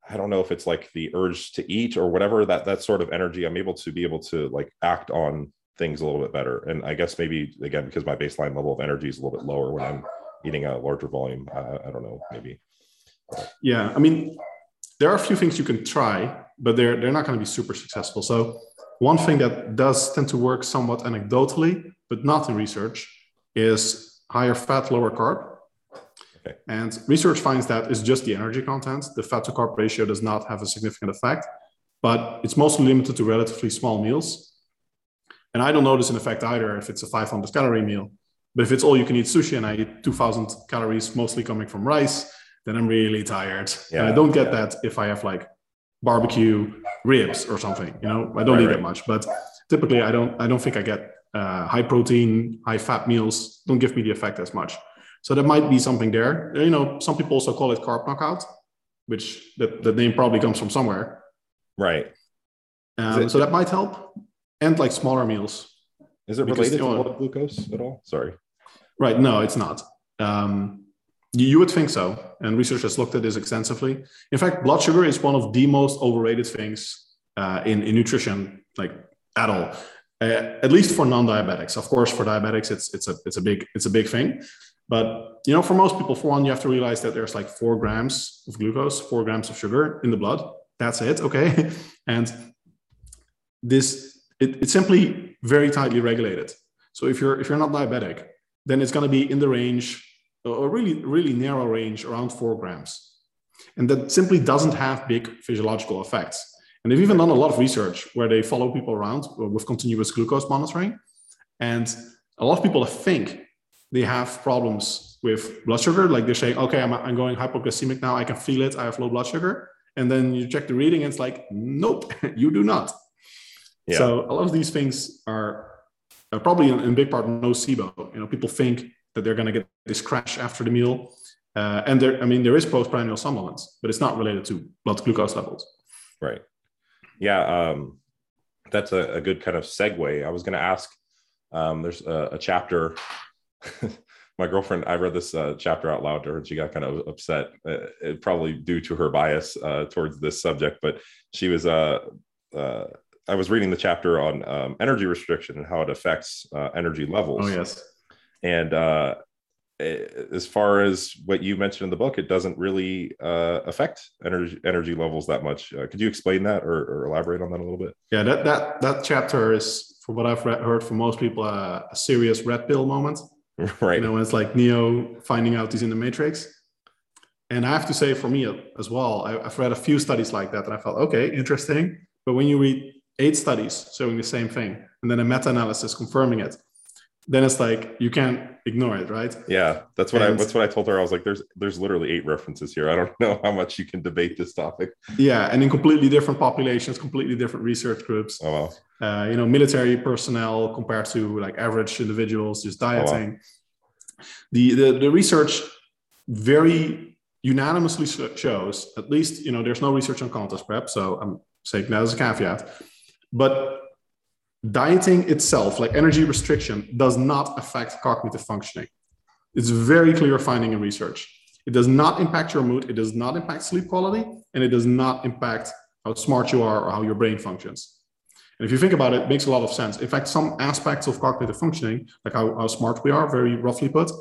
I don't know if it's like the urge to eat or whatever that that sort of energy. I'm able to be able to like act on things a little bit better, and I guess maybe again because my baseline level of energy is a little bit lower when I'm eating a larger volume. I don't know, maybe. Yeah, I mean, there are a few things you can try but they're they're not going to be super successful. So one thing that does tend to work somewhat anecdotally, but not in research, is higher fat, lower carb. Okay. And research finds that it's just the energy content. The fat to carb ratio does not have a significant effect, but it's mostly limited to relatively small meals. And I don't notice an effect either if it's a 500 calorie meal. But if it's all you can eat sushi and I eat 2000 calories, mostly coming from rice, then I'm really tired. Yeah, and I don't get yeah. that if I have like barbecue ribs or something. You know, I don't right, eat right. that much. But typically, I don't. I don't think I get uh, high protein, high fat meals. Don't give me the effect as much. So that might be something there. You know, some people also call it carb knockout, which that the name probably comes from somewhere. Right. Um, it, so that might help, and like smaller meals. Is it related because, to blood glucose at all? Sorry. Right. No, it's not. Um, you would think so, and research has looked at this extensively. In fact, blood sugar is one of the most overrated things uh, in, in nutrition, like at all. Uh, at least for non-diabetics. Of course, for diabetics, it's it's a it's a big it's a big thing. But you know, for most people, for one, you have to realize that there's like four grams of glucose, four grams of sugar in the blood. That's it, okay. (laughs) and this it, it's simply very tightly regulated. So if you're if you're not diabetic, then it's going to be in the range a really, really narrow range around four grams. And that simply doesn't have big physiological effects. And they've even done a lot of research where they follow people around uh, with continuous glucose monitoring. And a lot of people think they have problems with blood sugar. Like they're saying, okay, I'm, I'm going hypoglycemic now. I can feel it. I have low blood sugar. And then you check the reading and it's like, nope, (laughs) you do not. Yeah. So a lot of these things are, are probably in, in big part nocebo. You know, people think that they're going to get this crash after the meal. Uh, and there, I mean, there is postprandial somnolence, but it's not related to blood glucose levels. Right. Yeah. Um, that's a, a good kind of segue. I was going to ask. Um, there's a, a chapter. (laughs) my girlfriend, I read this uh, chapter out loud to her, and she got kind of upset, uh, probably due to her bias uh, towards this subject. But she was, uh, uh, I was reading the chapter on um, energy restriction and how it affects uh, energy levels. Oh yes and uh, as far as what you mentioned in the book, it doesn't really uh, affect energy energy levels that much. Uh, could you explain that or, or, elaborate on that a little bit? Yeah, that that that chapter is, from what I've read, heard from most people, uh, a serious red pill moment. (laughs) Right. You know, it's like Neo finding out he's in the Matrix. And I have to say, for me as well, I, I've read a few studies like that, and I felt okay, interesting. But when you read eight studies showing the same thing, and then a meta-analysis confirming it, then it's like you can't ignore it, right? Yeah, that's what and, I that's what I told her. I was like, "There's there's literally eight references here. I don't (laughs) know how much you can debate this topic." Yeah, and in completely different populations, completely different research groups. Oh wow. Uh, you know, military personnel compared to like average individuals just dieting. Oh, wow. The, the the research very unanimously shows, at least you know, there's no research on contest prep, so I'm saying that as a caveat, but dieting itself, like energy restriction, does not affect cognitive functioning. It's very clear finding in research. It does not impact your mood, it does not impact sleep quality, and it does not impact how smart you are or how your brain functions. And if you think about it, it makes a lot of sense. In fact, some aspects of cognitive functioning, like how, how smart we are, very roughly put,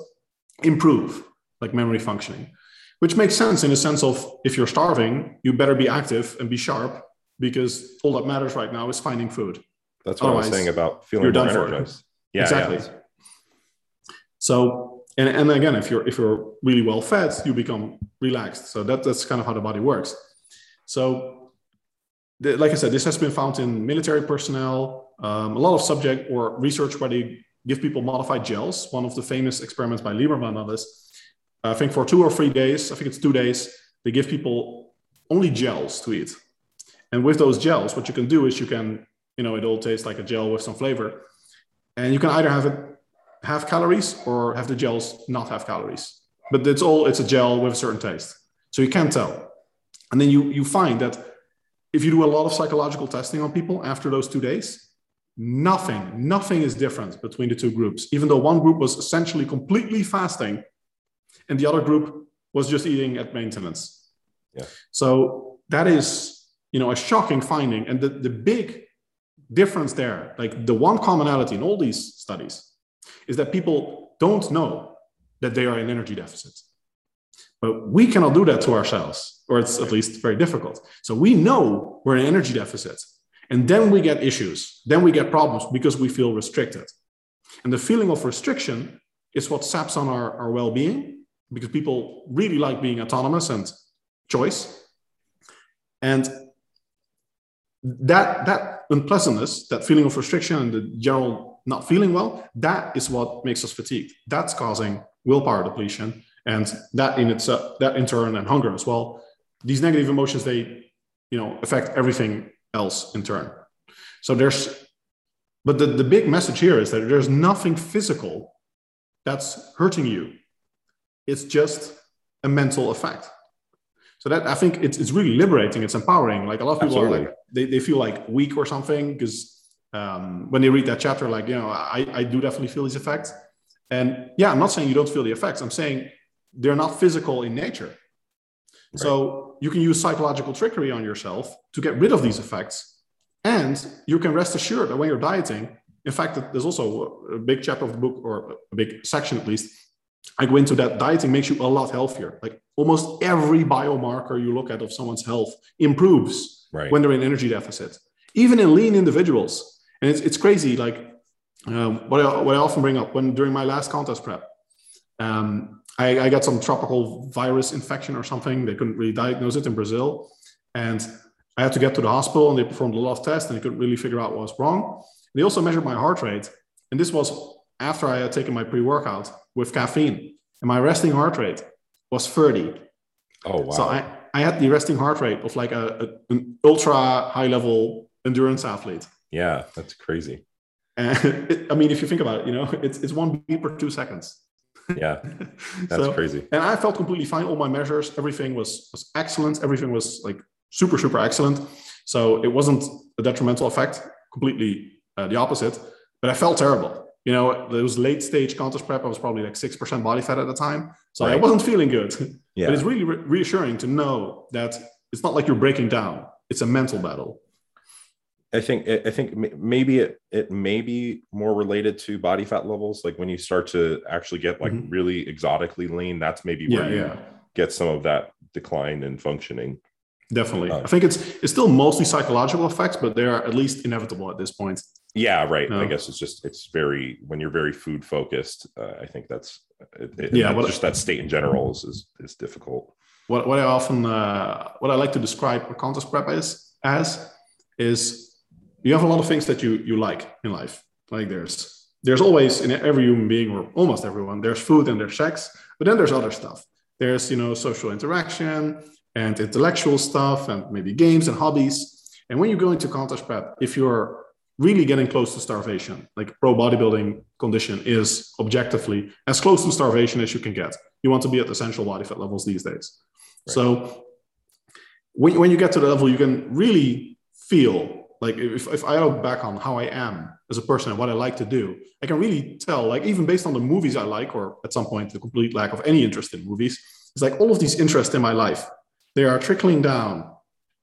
improve, like memory functioning, which makes sense in the sense of if you're starving, you better be active and be sharp because all that matters right now is finding food. That's what Otherwise, I was saying about feeling more energized. Yeah, exactly. Yeah. So, and, and again, if you're if you're really well fed, you become relaxed. So that, that's kind of how the body works. So, like I said, this has been found in military personnel. Um, a lot of subject or research where they give people modified gels. One of the famous experiments by Lieberman on this. I think for two or three days, I think it's two days, they give people only gels to eat. And with those gels, what you can do is you can you know, it all tastes like a gel with some flavor. And you can either have it have calories or have the gels not have calories. But it's all it's a gel with a certain taste. So you can't tell. And then you you find that if you do a lot of psychological testing on people after those two days, nothing, nothing is different between the two groups, even though one group was essentially completely fasting and the other group was just eating at maintenance. Yeah. So that is, you know, a shocking finding. And the, the big difference there, like the one commonality in all these studies, is that people don't know that they are in energy deficit. But we cannot do that to ourselves, or it's at least very difficult. So we know we're in energy deficit. And then we get issues, then we get problems because we feel restricted. And the feeling of restriction is what saps on our, our well being because people really like being autonomous and choice. And that, that unpleasantness, that feeling of restriction and the general not feeling well, that is what makes us fatigued. That's causing willpower depletion. And that in itself, that in turn and hunger as well. These negative emotions, they, you know, affect everything else in turn. So there's, but the, the big message here is that there's nothing physical that's hurting you. It's just a mental effect. So that I think it's, it's really liberating. It's empowering. Like a lot of people Absolutely. are like, they, they feel like weak or something because um, when they read that chapter, like, you know, I, I do definitely feel these effects. And yeah, I'm not saying you don't feel the effects. I'm saying they're not physical in nature. Right. So you can use psychological trickery on yourself to get rid of these effects. And you can rest assured that when you're dieting, in fact, there's also a big chapter of the book, or a big section at least. I go into that dieting makes you a lot healthier. Like almost every biomarker you look at of someone's health improves right. when they're in energy deficit, even in lean individuals. And it's, it's crazy. Like um, what, I, what I often bring up when during my last contest prep, um, I, I, got some tropical virus infection or something. They couldn't really diagnose it in Brazil. And I had to get to the hospital and they performed a lot of tests and they couldn't really figure out what was wrong. They also measured my heart rate. And this was after I had taken my pre workout with caffeine. And my resting heart rate was 30. Oh, wow. So I, I had the resting heart rate of like a, a an ultra high level endurance athlete. Yeah, that's crazy. And (laughs) it, I mean, if you think about it, you know, it's, it's one beat per two seconds. Yeah, (laughs) that's so, crazy. And I felt completely fine. All my measures, everything was, was excellent. Everything was like super, super excellent. So it wasn't a detrimental effect, completely uh, the opposite. But I felt terrible you know, it was late stage contest prep, I was probably like 6% body fat at the time. So right. I wasn't feeling good. (laughs) Yeah. But it's really re- reassuring to know that it's not like you're breaking down, it's a mental battle. I think I think maybe it it may be more related to body fat levels. Like when you start to actually get like mm-hmm. really exotically lean, that's maybe where yeah, you yeah. get some of that decline in functioning. Definitely, uh, I think it's it's still mostly psychological effects, but they are at least inevitable at this point. Yeah, right. I guess it's just it's very when you're very food focused. Uh, I think that's it, it, yeah. What, just that state in general is is, is difficult. What what I often uh, what I like to describe a contest prep as as is you have a lot of things that you you like in life. Like there's there's always in every human being or almost everyone there's food and there's sex, but then there's other stuff. There's you know social interaction and intellectual stuff and maybe games and hobbies. And when you go into contest prep, if you're really getting close to starvation. Like pro bodybuilding condition is objectively as close to starvation as you can get. You want to be at essential body fat levels these days. Right. So when, when you get to the level, you can really feel like if, if I look back on how I am as a person and what I like to do, I can really tell, like even based on the movies I like, or at some point the complete lack of any interest in movies, it's like all of these interests in my life, they are trickling down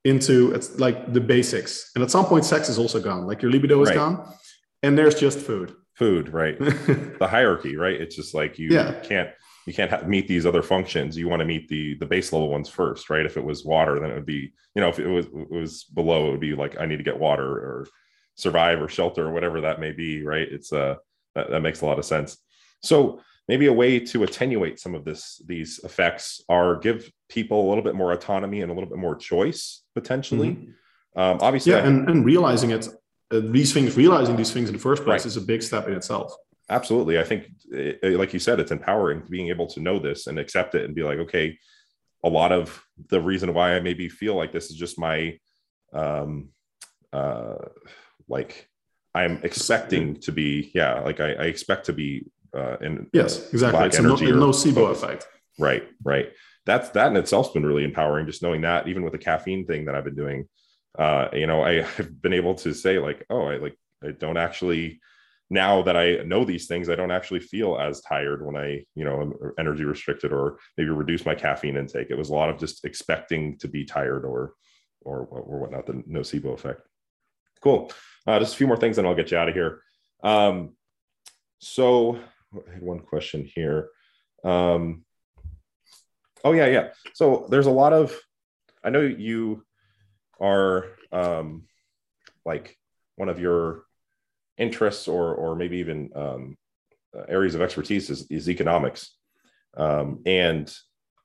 into it's like the basics. And at some point, sex is also gone. Like your libido is right. gone, and there's just food. Food, right? (laughs) the hierarchy, right? It's just like you yeah. can't you can't have, meet these other functions. You want to meet the the base level ones first, right? If it was water, then it would be you know if it was it was below, it would be like I need to get water or survive or shelter or whatever that may be, right? It's uh that, that makes a lot of sense. So maybe a way to attenuate some of this these effects are give people a little bit more autonomy and a little bit more choice potentially mm-hmm. um, obviously yeah I, and, and realizing it uh, these things realizing these things in the first place right. is a big step in itself absolutely i think it, eh, eh, like you said it's empowering being able to know this and accept it and be like okay a lot of the reason why i maybe feel like this is just my um uh like i'm expecting to be yeah like i, I expect to be uh, in yes, exactly. It's a no, nocebo effect. Right, right. That's that in itself's been really empowering. Just knowing that, even with the caffeine thing that I've been doing, uh, you know, I, have been able to say like, oh, I like, I don't actually. Now that I know these things, I don't actually feel as tired when I, you know, am energy restricted or maybe reduce my caffeine intake. It was a lot of just expecting to be tired or, or, or whatnot. The nocebo effect. Cool. Uh, just a few more things, and I'll get you out of here. Um, so I had one question here. Um, oh yeah, yeah. So there's a lot of. I know you are um, like one of your interests, or or maybe even um, areas of expertise is, is economics, um, and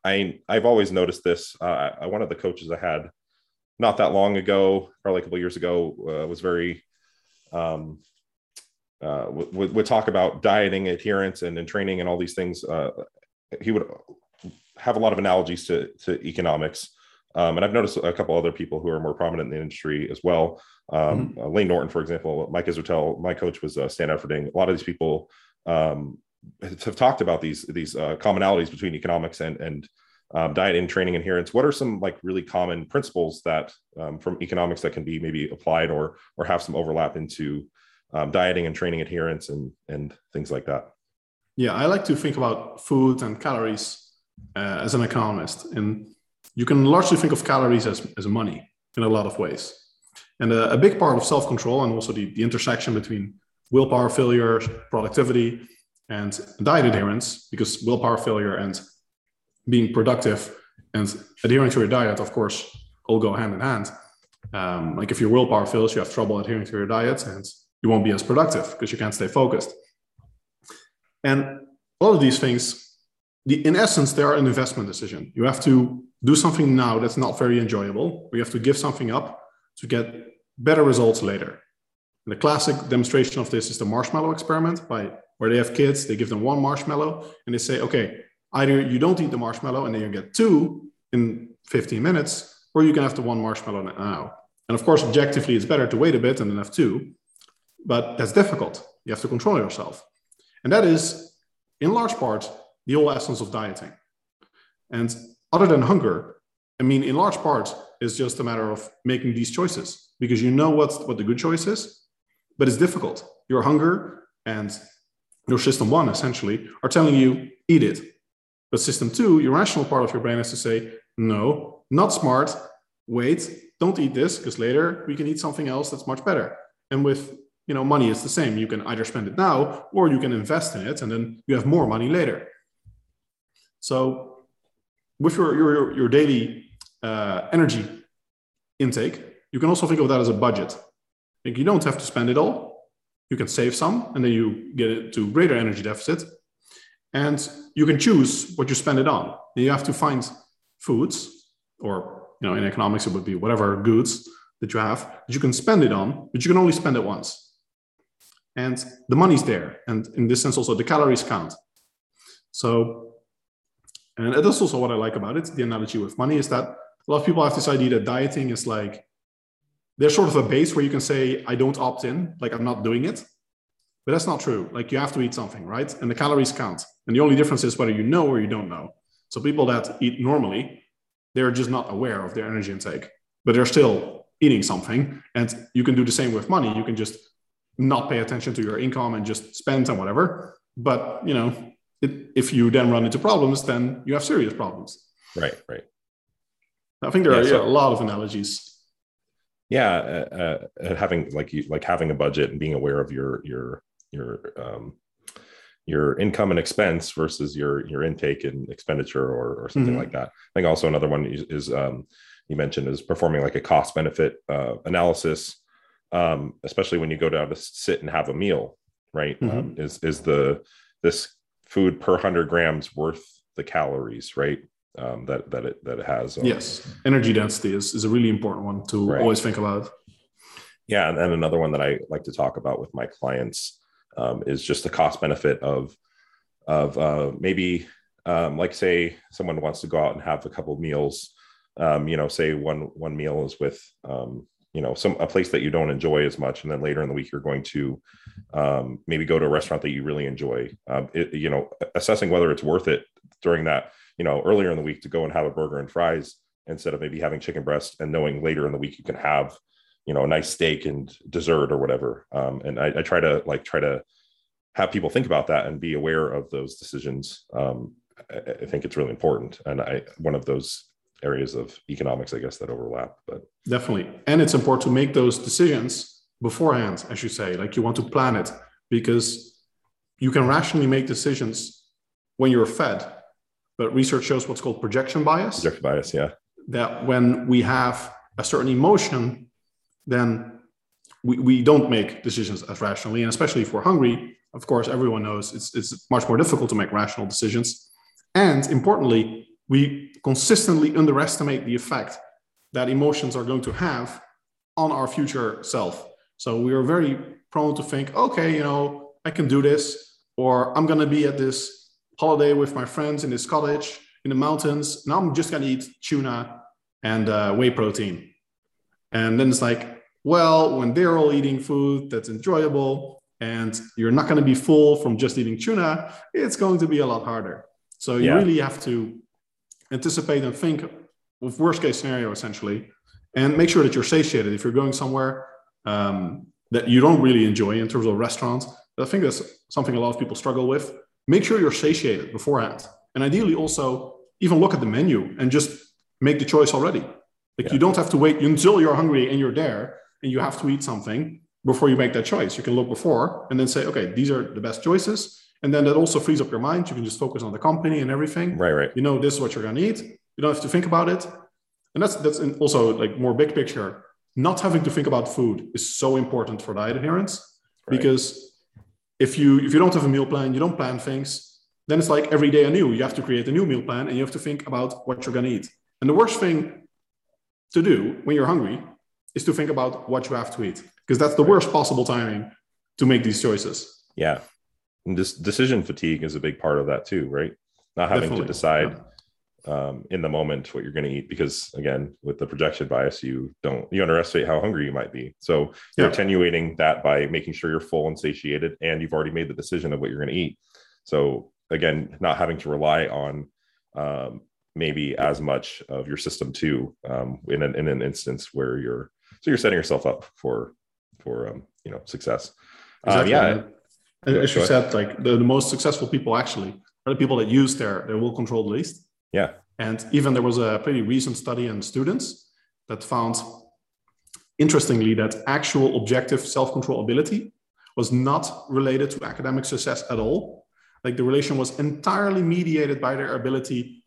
I I've always noticed this. Uh, I, one of the coaches I had not that long ago, probably a couple years ago, uh, was very um, uh, would, would talk about dieting adherence and, and training and all these things. Uh, he would have a lot of analogies to, to economics. Um, and I've noticed a couple other people who are more prominent in the industry as well. Um, mm-hmm. uh, Layne Norton, for example, Mike Israetel, my coach was uh, Stan Efferding. A lot of these people um, have talked about these these uh, commonalities between economics and and um, diet and training adherence. What are some like really common principles that um, from economics that can be maybe applied or or have some overlap into um, dieting and training adherence and and things like that? Yeah, I like to think about food and calories uh, as an economist, and you can largely think of calories as as money in a lot of ways. And a, a big part of self control and also the, the intersection between willpower failure, productivity, and diet adherence, because willpower failure and being productive and adhering to your diet, of course, all go hand in hand. Um, like if your willpower fails, you have trouble adhering to your diet and you won't be as productive because you can't stay focused. And all of these things, the, in essence, they are an investment decision. You have to do something now that's not very enjoyable, you have to give something up to get better results later. And the classic demonstration of this is the marshmallow experiment by where they have kids, they give them one marshmallow and they say, okay, either you don't eat the marshmallow and then you get two in 15 minutes, or you can have the one marshmallow now. And of course, objectively, it's better to wait a bit and then have two, but that's difficult. You have to control yourself. And that is, in large part, the whole essence of dieting. And other than hunger, I mean, in large part, it's just a matter of making these choices because you know what's, what the good choice is, but it's difficult. Your hunger and your system one essentially are telling you, eat it. But system two, your rational part of your brain has to say, no, not smart. Wait, don't eat this because later we can eat something else that's much better. And with you know money, it's the same. You can either spend it now or you can invest in it, and then you have more money later. So with your your, your daily uh, energy intake, you can also think of that as a budget. Like you don't have to spend it all. You can save some, and then you get it to greater energy deficit and you can choose what you spend it on. You have to find foods, or you know, in economics it would be whatever goods that you have that you can spend it on, but you can only spend it once. And the money's there, and in this sense, also the calories count. So, and that's also what I like about it. The analogy with money is that a lot of people have this idea that dieting is like there's sort of a base where you can say, I don't opt in, like I'm not doing it. But that's not true. Like you have to eat something, right? And the calories count. And the only difference is whether you know or you don't know. So people that eat normally, they're just not aware of their energy intake, but they're still eating something. And you can do the same with money. You can just not pay attention to your income and just spend and whatever. But you know, it, if you then run into problems, then you have serious problems. Right, right. I think there yeah, are so, yeah, a lot of analogies. Yeah, uh, uh, having like you like having a budget and being aware of your your your um, your income and expense versus your your intake and expenditure or, or something mm-hmm. like that. I think also another one is, is um, you mentioned is performing like a cost benefit uh, analysis, um, especially when you go down to sit and have a meal. Right? Mm-hmm. Um, is is the this food per hundred grams worth the calories? Right? Um, that that it that it has. yes, energy density is, is a really important one to right. always think about. Yeah, and, then another one that I like to talk about with my clients um, is just the cost benefit of of uh, maybe um, like say someone wants to go out and have a couple of meals um, you know say one one meal is with um, you know some a place that you don't enjoy as much and then later in the week you're going to um, maybe go to a restaurant that you really enjoy. Um, it, you know assessing whether it's worth it during that you know earlier in the week to go and have a burger and fries instead of maybe having chicken breast and knowing later in the week you can have you know a nice steak and dessert or whatever. Um, and I, I, try to like try to have people think about that and be aware of those decisions. Um, I, I, think it's really important. And i one of those areas of economics i guess that overlap but definitely and it's important to make those decisions beforehand as you say like you want to plan it because you can rationally make decisions when you're fed but research shows what's called projection bias projection bias yeah that when we have a certain emotion then we, we don't make decisions as rationally. And especially if we're hungry, of course, everyone knows it's, it's much more difficult to make rational decisions. And importantly, we consistently underestimate the effect that emotions are going to have on our future self. So we are very prone to think, okay, you know, I can do this, or I'm going to be at this holiday with my friends in this cottage in the mountains. Now I'm just going to eat tuna and uh, whey protein. And then it's like, well, when they're all eating food that's enjoyable and you're not going to be full from just eating tuna, it's going to be a lot harder. So you yeah. really have to anticipate and think with worst case scenario essentially, and make sure that you're satiated. If you're going somewhere um, that you don't really enjoy in terms of restaurants, I think that's something a lot of people struggle with. Make sure you're satiated beforehand, and ideally also even look at the menu and just make the choice already. Like yeah. you don't have to wait until you're hungry and you're there and you have to eat something before you make that choice. You can look before and then say, okay, these are the best choices. And then that also frees up your mind. You can just focus on the company and everything. Right, right. You know, this is what you're gonna eat. You don't have to think about it. And that's that's also like more big picture. Not having to think about food is so important for diet adherence right. because if you if you don't have a meal plan, you don't plan things, then it's like every day anew. You have to create a new meal plan and you have to think about what you're gonna eat. And the worst thing to do when you're hungry is to think about what you have to eat because that's the worst possible timing to make these choices. Yeah. And this decision fatigue is a big part of that two, right? Not having Definitely. to decide yeah. um, in the moment what you're going to eat because again, with the projection bias, you don't you underestimate how hungry you might be. So you're yeah. attenuating that by making sure you're full and satiated, and you've already made the decision of what you're going to eat. So again, not having to rely on um, maybe as much of your system too um, in an in an instance where you're so you're setting yourself up for for um, you know success. Uh, exactly. Yeah, as you said, like the, the most successful people actually are the people that use their their will control the least. Yeah, and even there was a pretty recent study on students that found interestingly that actual objective self control ability was not related to academic success at all. Like the relation was entirely mediated by their ability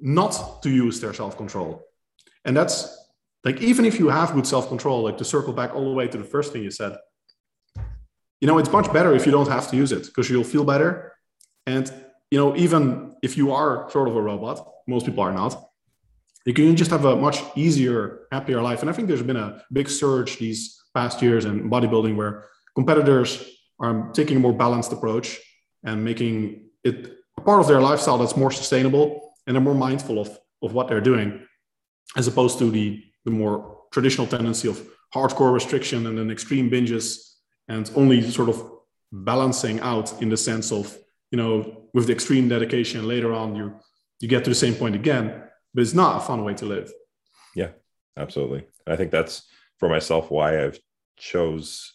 not to use their self control. And that's like, even if you have good self control, like to circle back all the way to the first thing you said, you know, it's much better if you don't have to use it because you'll feel better. And, you know, even if you are sort of a robot, most people are not, you can just have a much easier, happier life. And I think there's been a big surge these past years in bodybuilding where competitors are taking a more balanced approach and making it part of their lifestyle that's more sustainable and they're more mindful of, of what they're doing as opposed to the, the more traditional tendency of hardcore restriction and then extreme binges and only sort of balancing out in the sense of you know with the extreme dedication later on you you get to the same point again but it's not a fun way to live yeah absolutely i think that's for myself why i've chose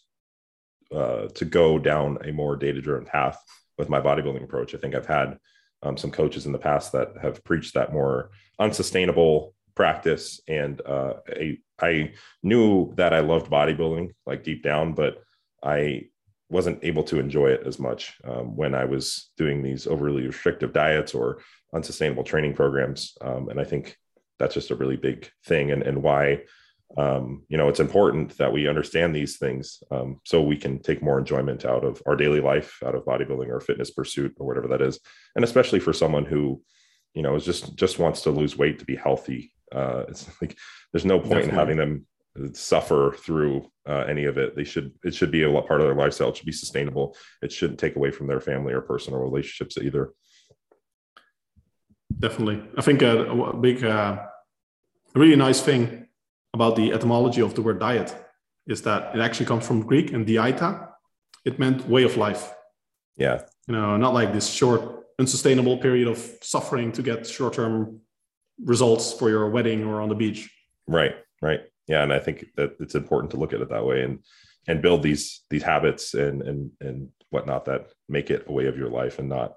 uh, to go down a more data driven path with my bodybuilding approach i think i've had um, some coaches in the past that have preached that more unsustainable practice. And uh, I, I knew that I loved bodybuilding like deep down, but I wasn't able to enjoy it as much um, when I was doing these overly restrictive diets or unsustainable training programs. Um, and I think that's just a really big thing and, and why um, you know, it's important that we understand these things um, so we can take more enjoyment out of our daily life, out of bodybuilding or fitness pursuit or whatever that is, and especially for someone who, you know, is just just wants to lose weight to be healthy. Uh, it's (laughs) like there's no point Definitely. in having them suffer through uh, any of it. They should it should be a part of their lifestyle. It should be sustainable. It shouldn't take away from their family or personal relationships either. Definitely, I think a, a big, uh, a really nice thing about the etymology of the word diet is that it actually comes from Greek and dieta. It meant way of life. Yeah. You know, not like this short, unsustainable period of suffering to get short term results for your wedding or on the beach. Right. Right. Yeah. And I think that it's important to look at it that way and and build these these habits and and and whatnot that make it a way of your life and not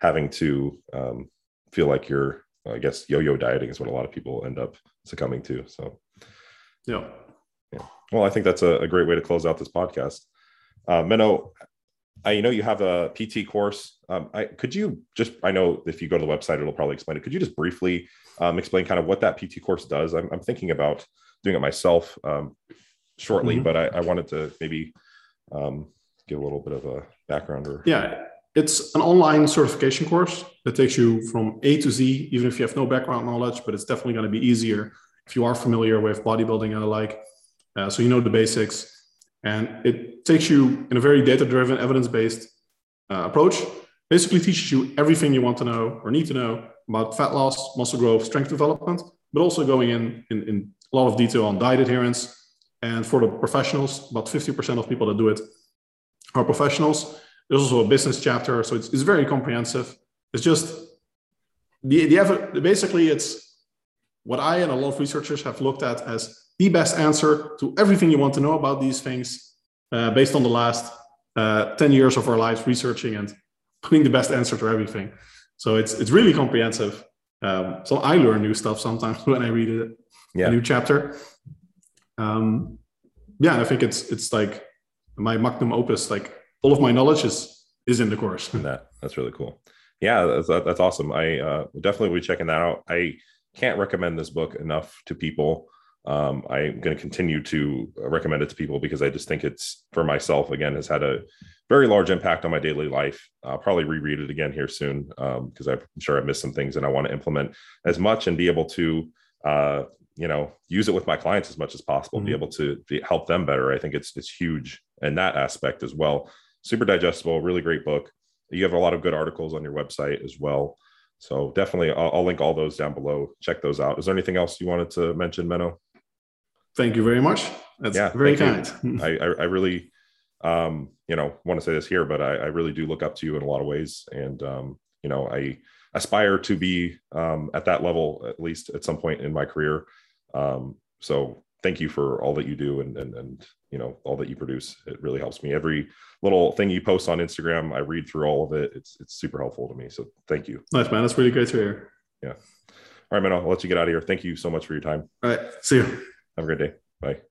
having to um, feel like you're I guess yo-yo dieting is what a lot of people end up succumbing to. So yeah. Yeah. Well, I think that's a, a great way to close out this podcast. Uh, Menno, I know you have a PT course. Um, I, could you just, I know if you go to the website, it'll probably explain it. Could you just briefly um, explain kind of what that PT course does? I'm, I'm thinking about doing it myself um, shortly, mm-hmm. but I, I, wanted to maybe um, give a little bit of a background. Or yeah, it's an online certification course that takes you from A to Z, even if you have no background knowledge, but it's definitely going to be easier if you are familiar with bodybuilding and the like. Uh, so you know the basics. And it takes you in a very data driven, evidence based uh, approach, basically teaches you everything you want to know or need to know about fat loss, muscle growth, strength development, but also going in, in, in a lot of detail on diet adherence. And for the professionals, about 50% of people that do it are professionals. There's also a business chapter, so it's, it's very comprehensive. It's just the, the basically it's what I and a lot of researchers have looked at as the best answer to everything you want to know about these things uh, based on the last uh, 10 years of our lives researching and putting the best answer to everything. So it's it's really comprehensive. Um, so I learn new stuff sometimes (laughs) when I read it, yeah. a new chapter. Um, yeah, I think it's it's like my magnum opus. Like all of my knowledge is is in the course. (laughs) that that's really cool. Yeah, that's, that's awesome. I uh, definitely will be checking that out. I can't recommend this book enough to people. Um, I'm going to continue to recommend it to people because I just think it's for myself again has had a very large impact on my daily life. I'll probably reread it again here soon because um, I'm sure I missed some things and I want to implement as much and be able to uh, you know use it with my clients as much as possible, mm-hmm. be able to be, help them better. I think it's it's huge in that aspect as well. Super digestible, really great book. You have a lot of good articles on your website as well. So definitely, I'll, I'll link all those down below. Check those out. Is there anything else you wanted to mention, Menno? Thank you very much. That's yeah, very kind. (laughs) I, I, really, um, you know, want to say this here, but I, I, really do look up to you in a lot of ways. And, um, you know, I aspire to be um, at that level, at least at some point in my career. Um, so thank you for all that you do and, and, and, you know, all that you produce. It really helps me. Every little thing you post on Instagram, I read through all of it. It's, it's super helpful to me. So thank you. Nice, man. That's really great to hear. Yeah. All right, man. I'll let you get out of here. Thank you so much for your time. All right. See you. Have a great day. Bye.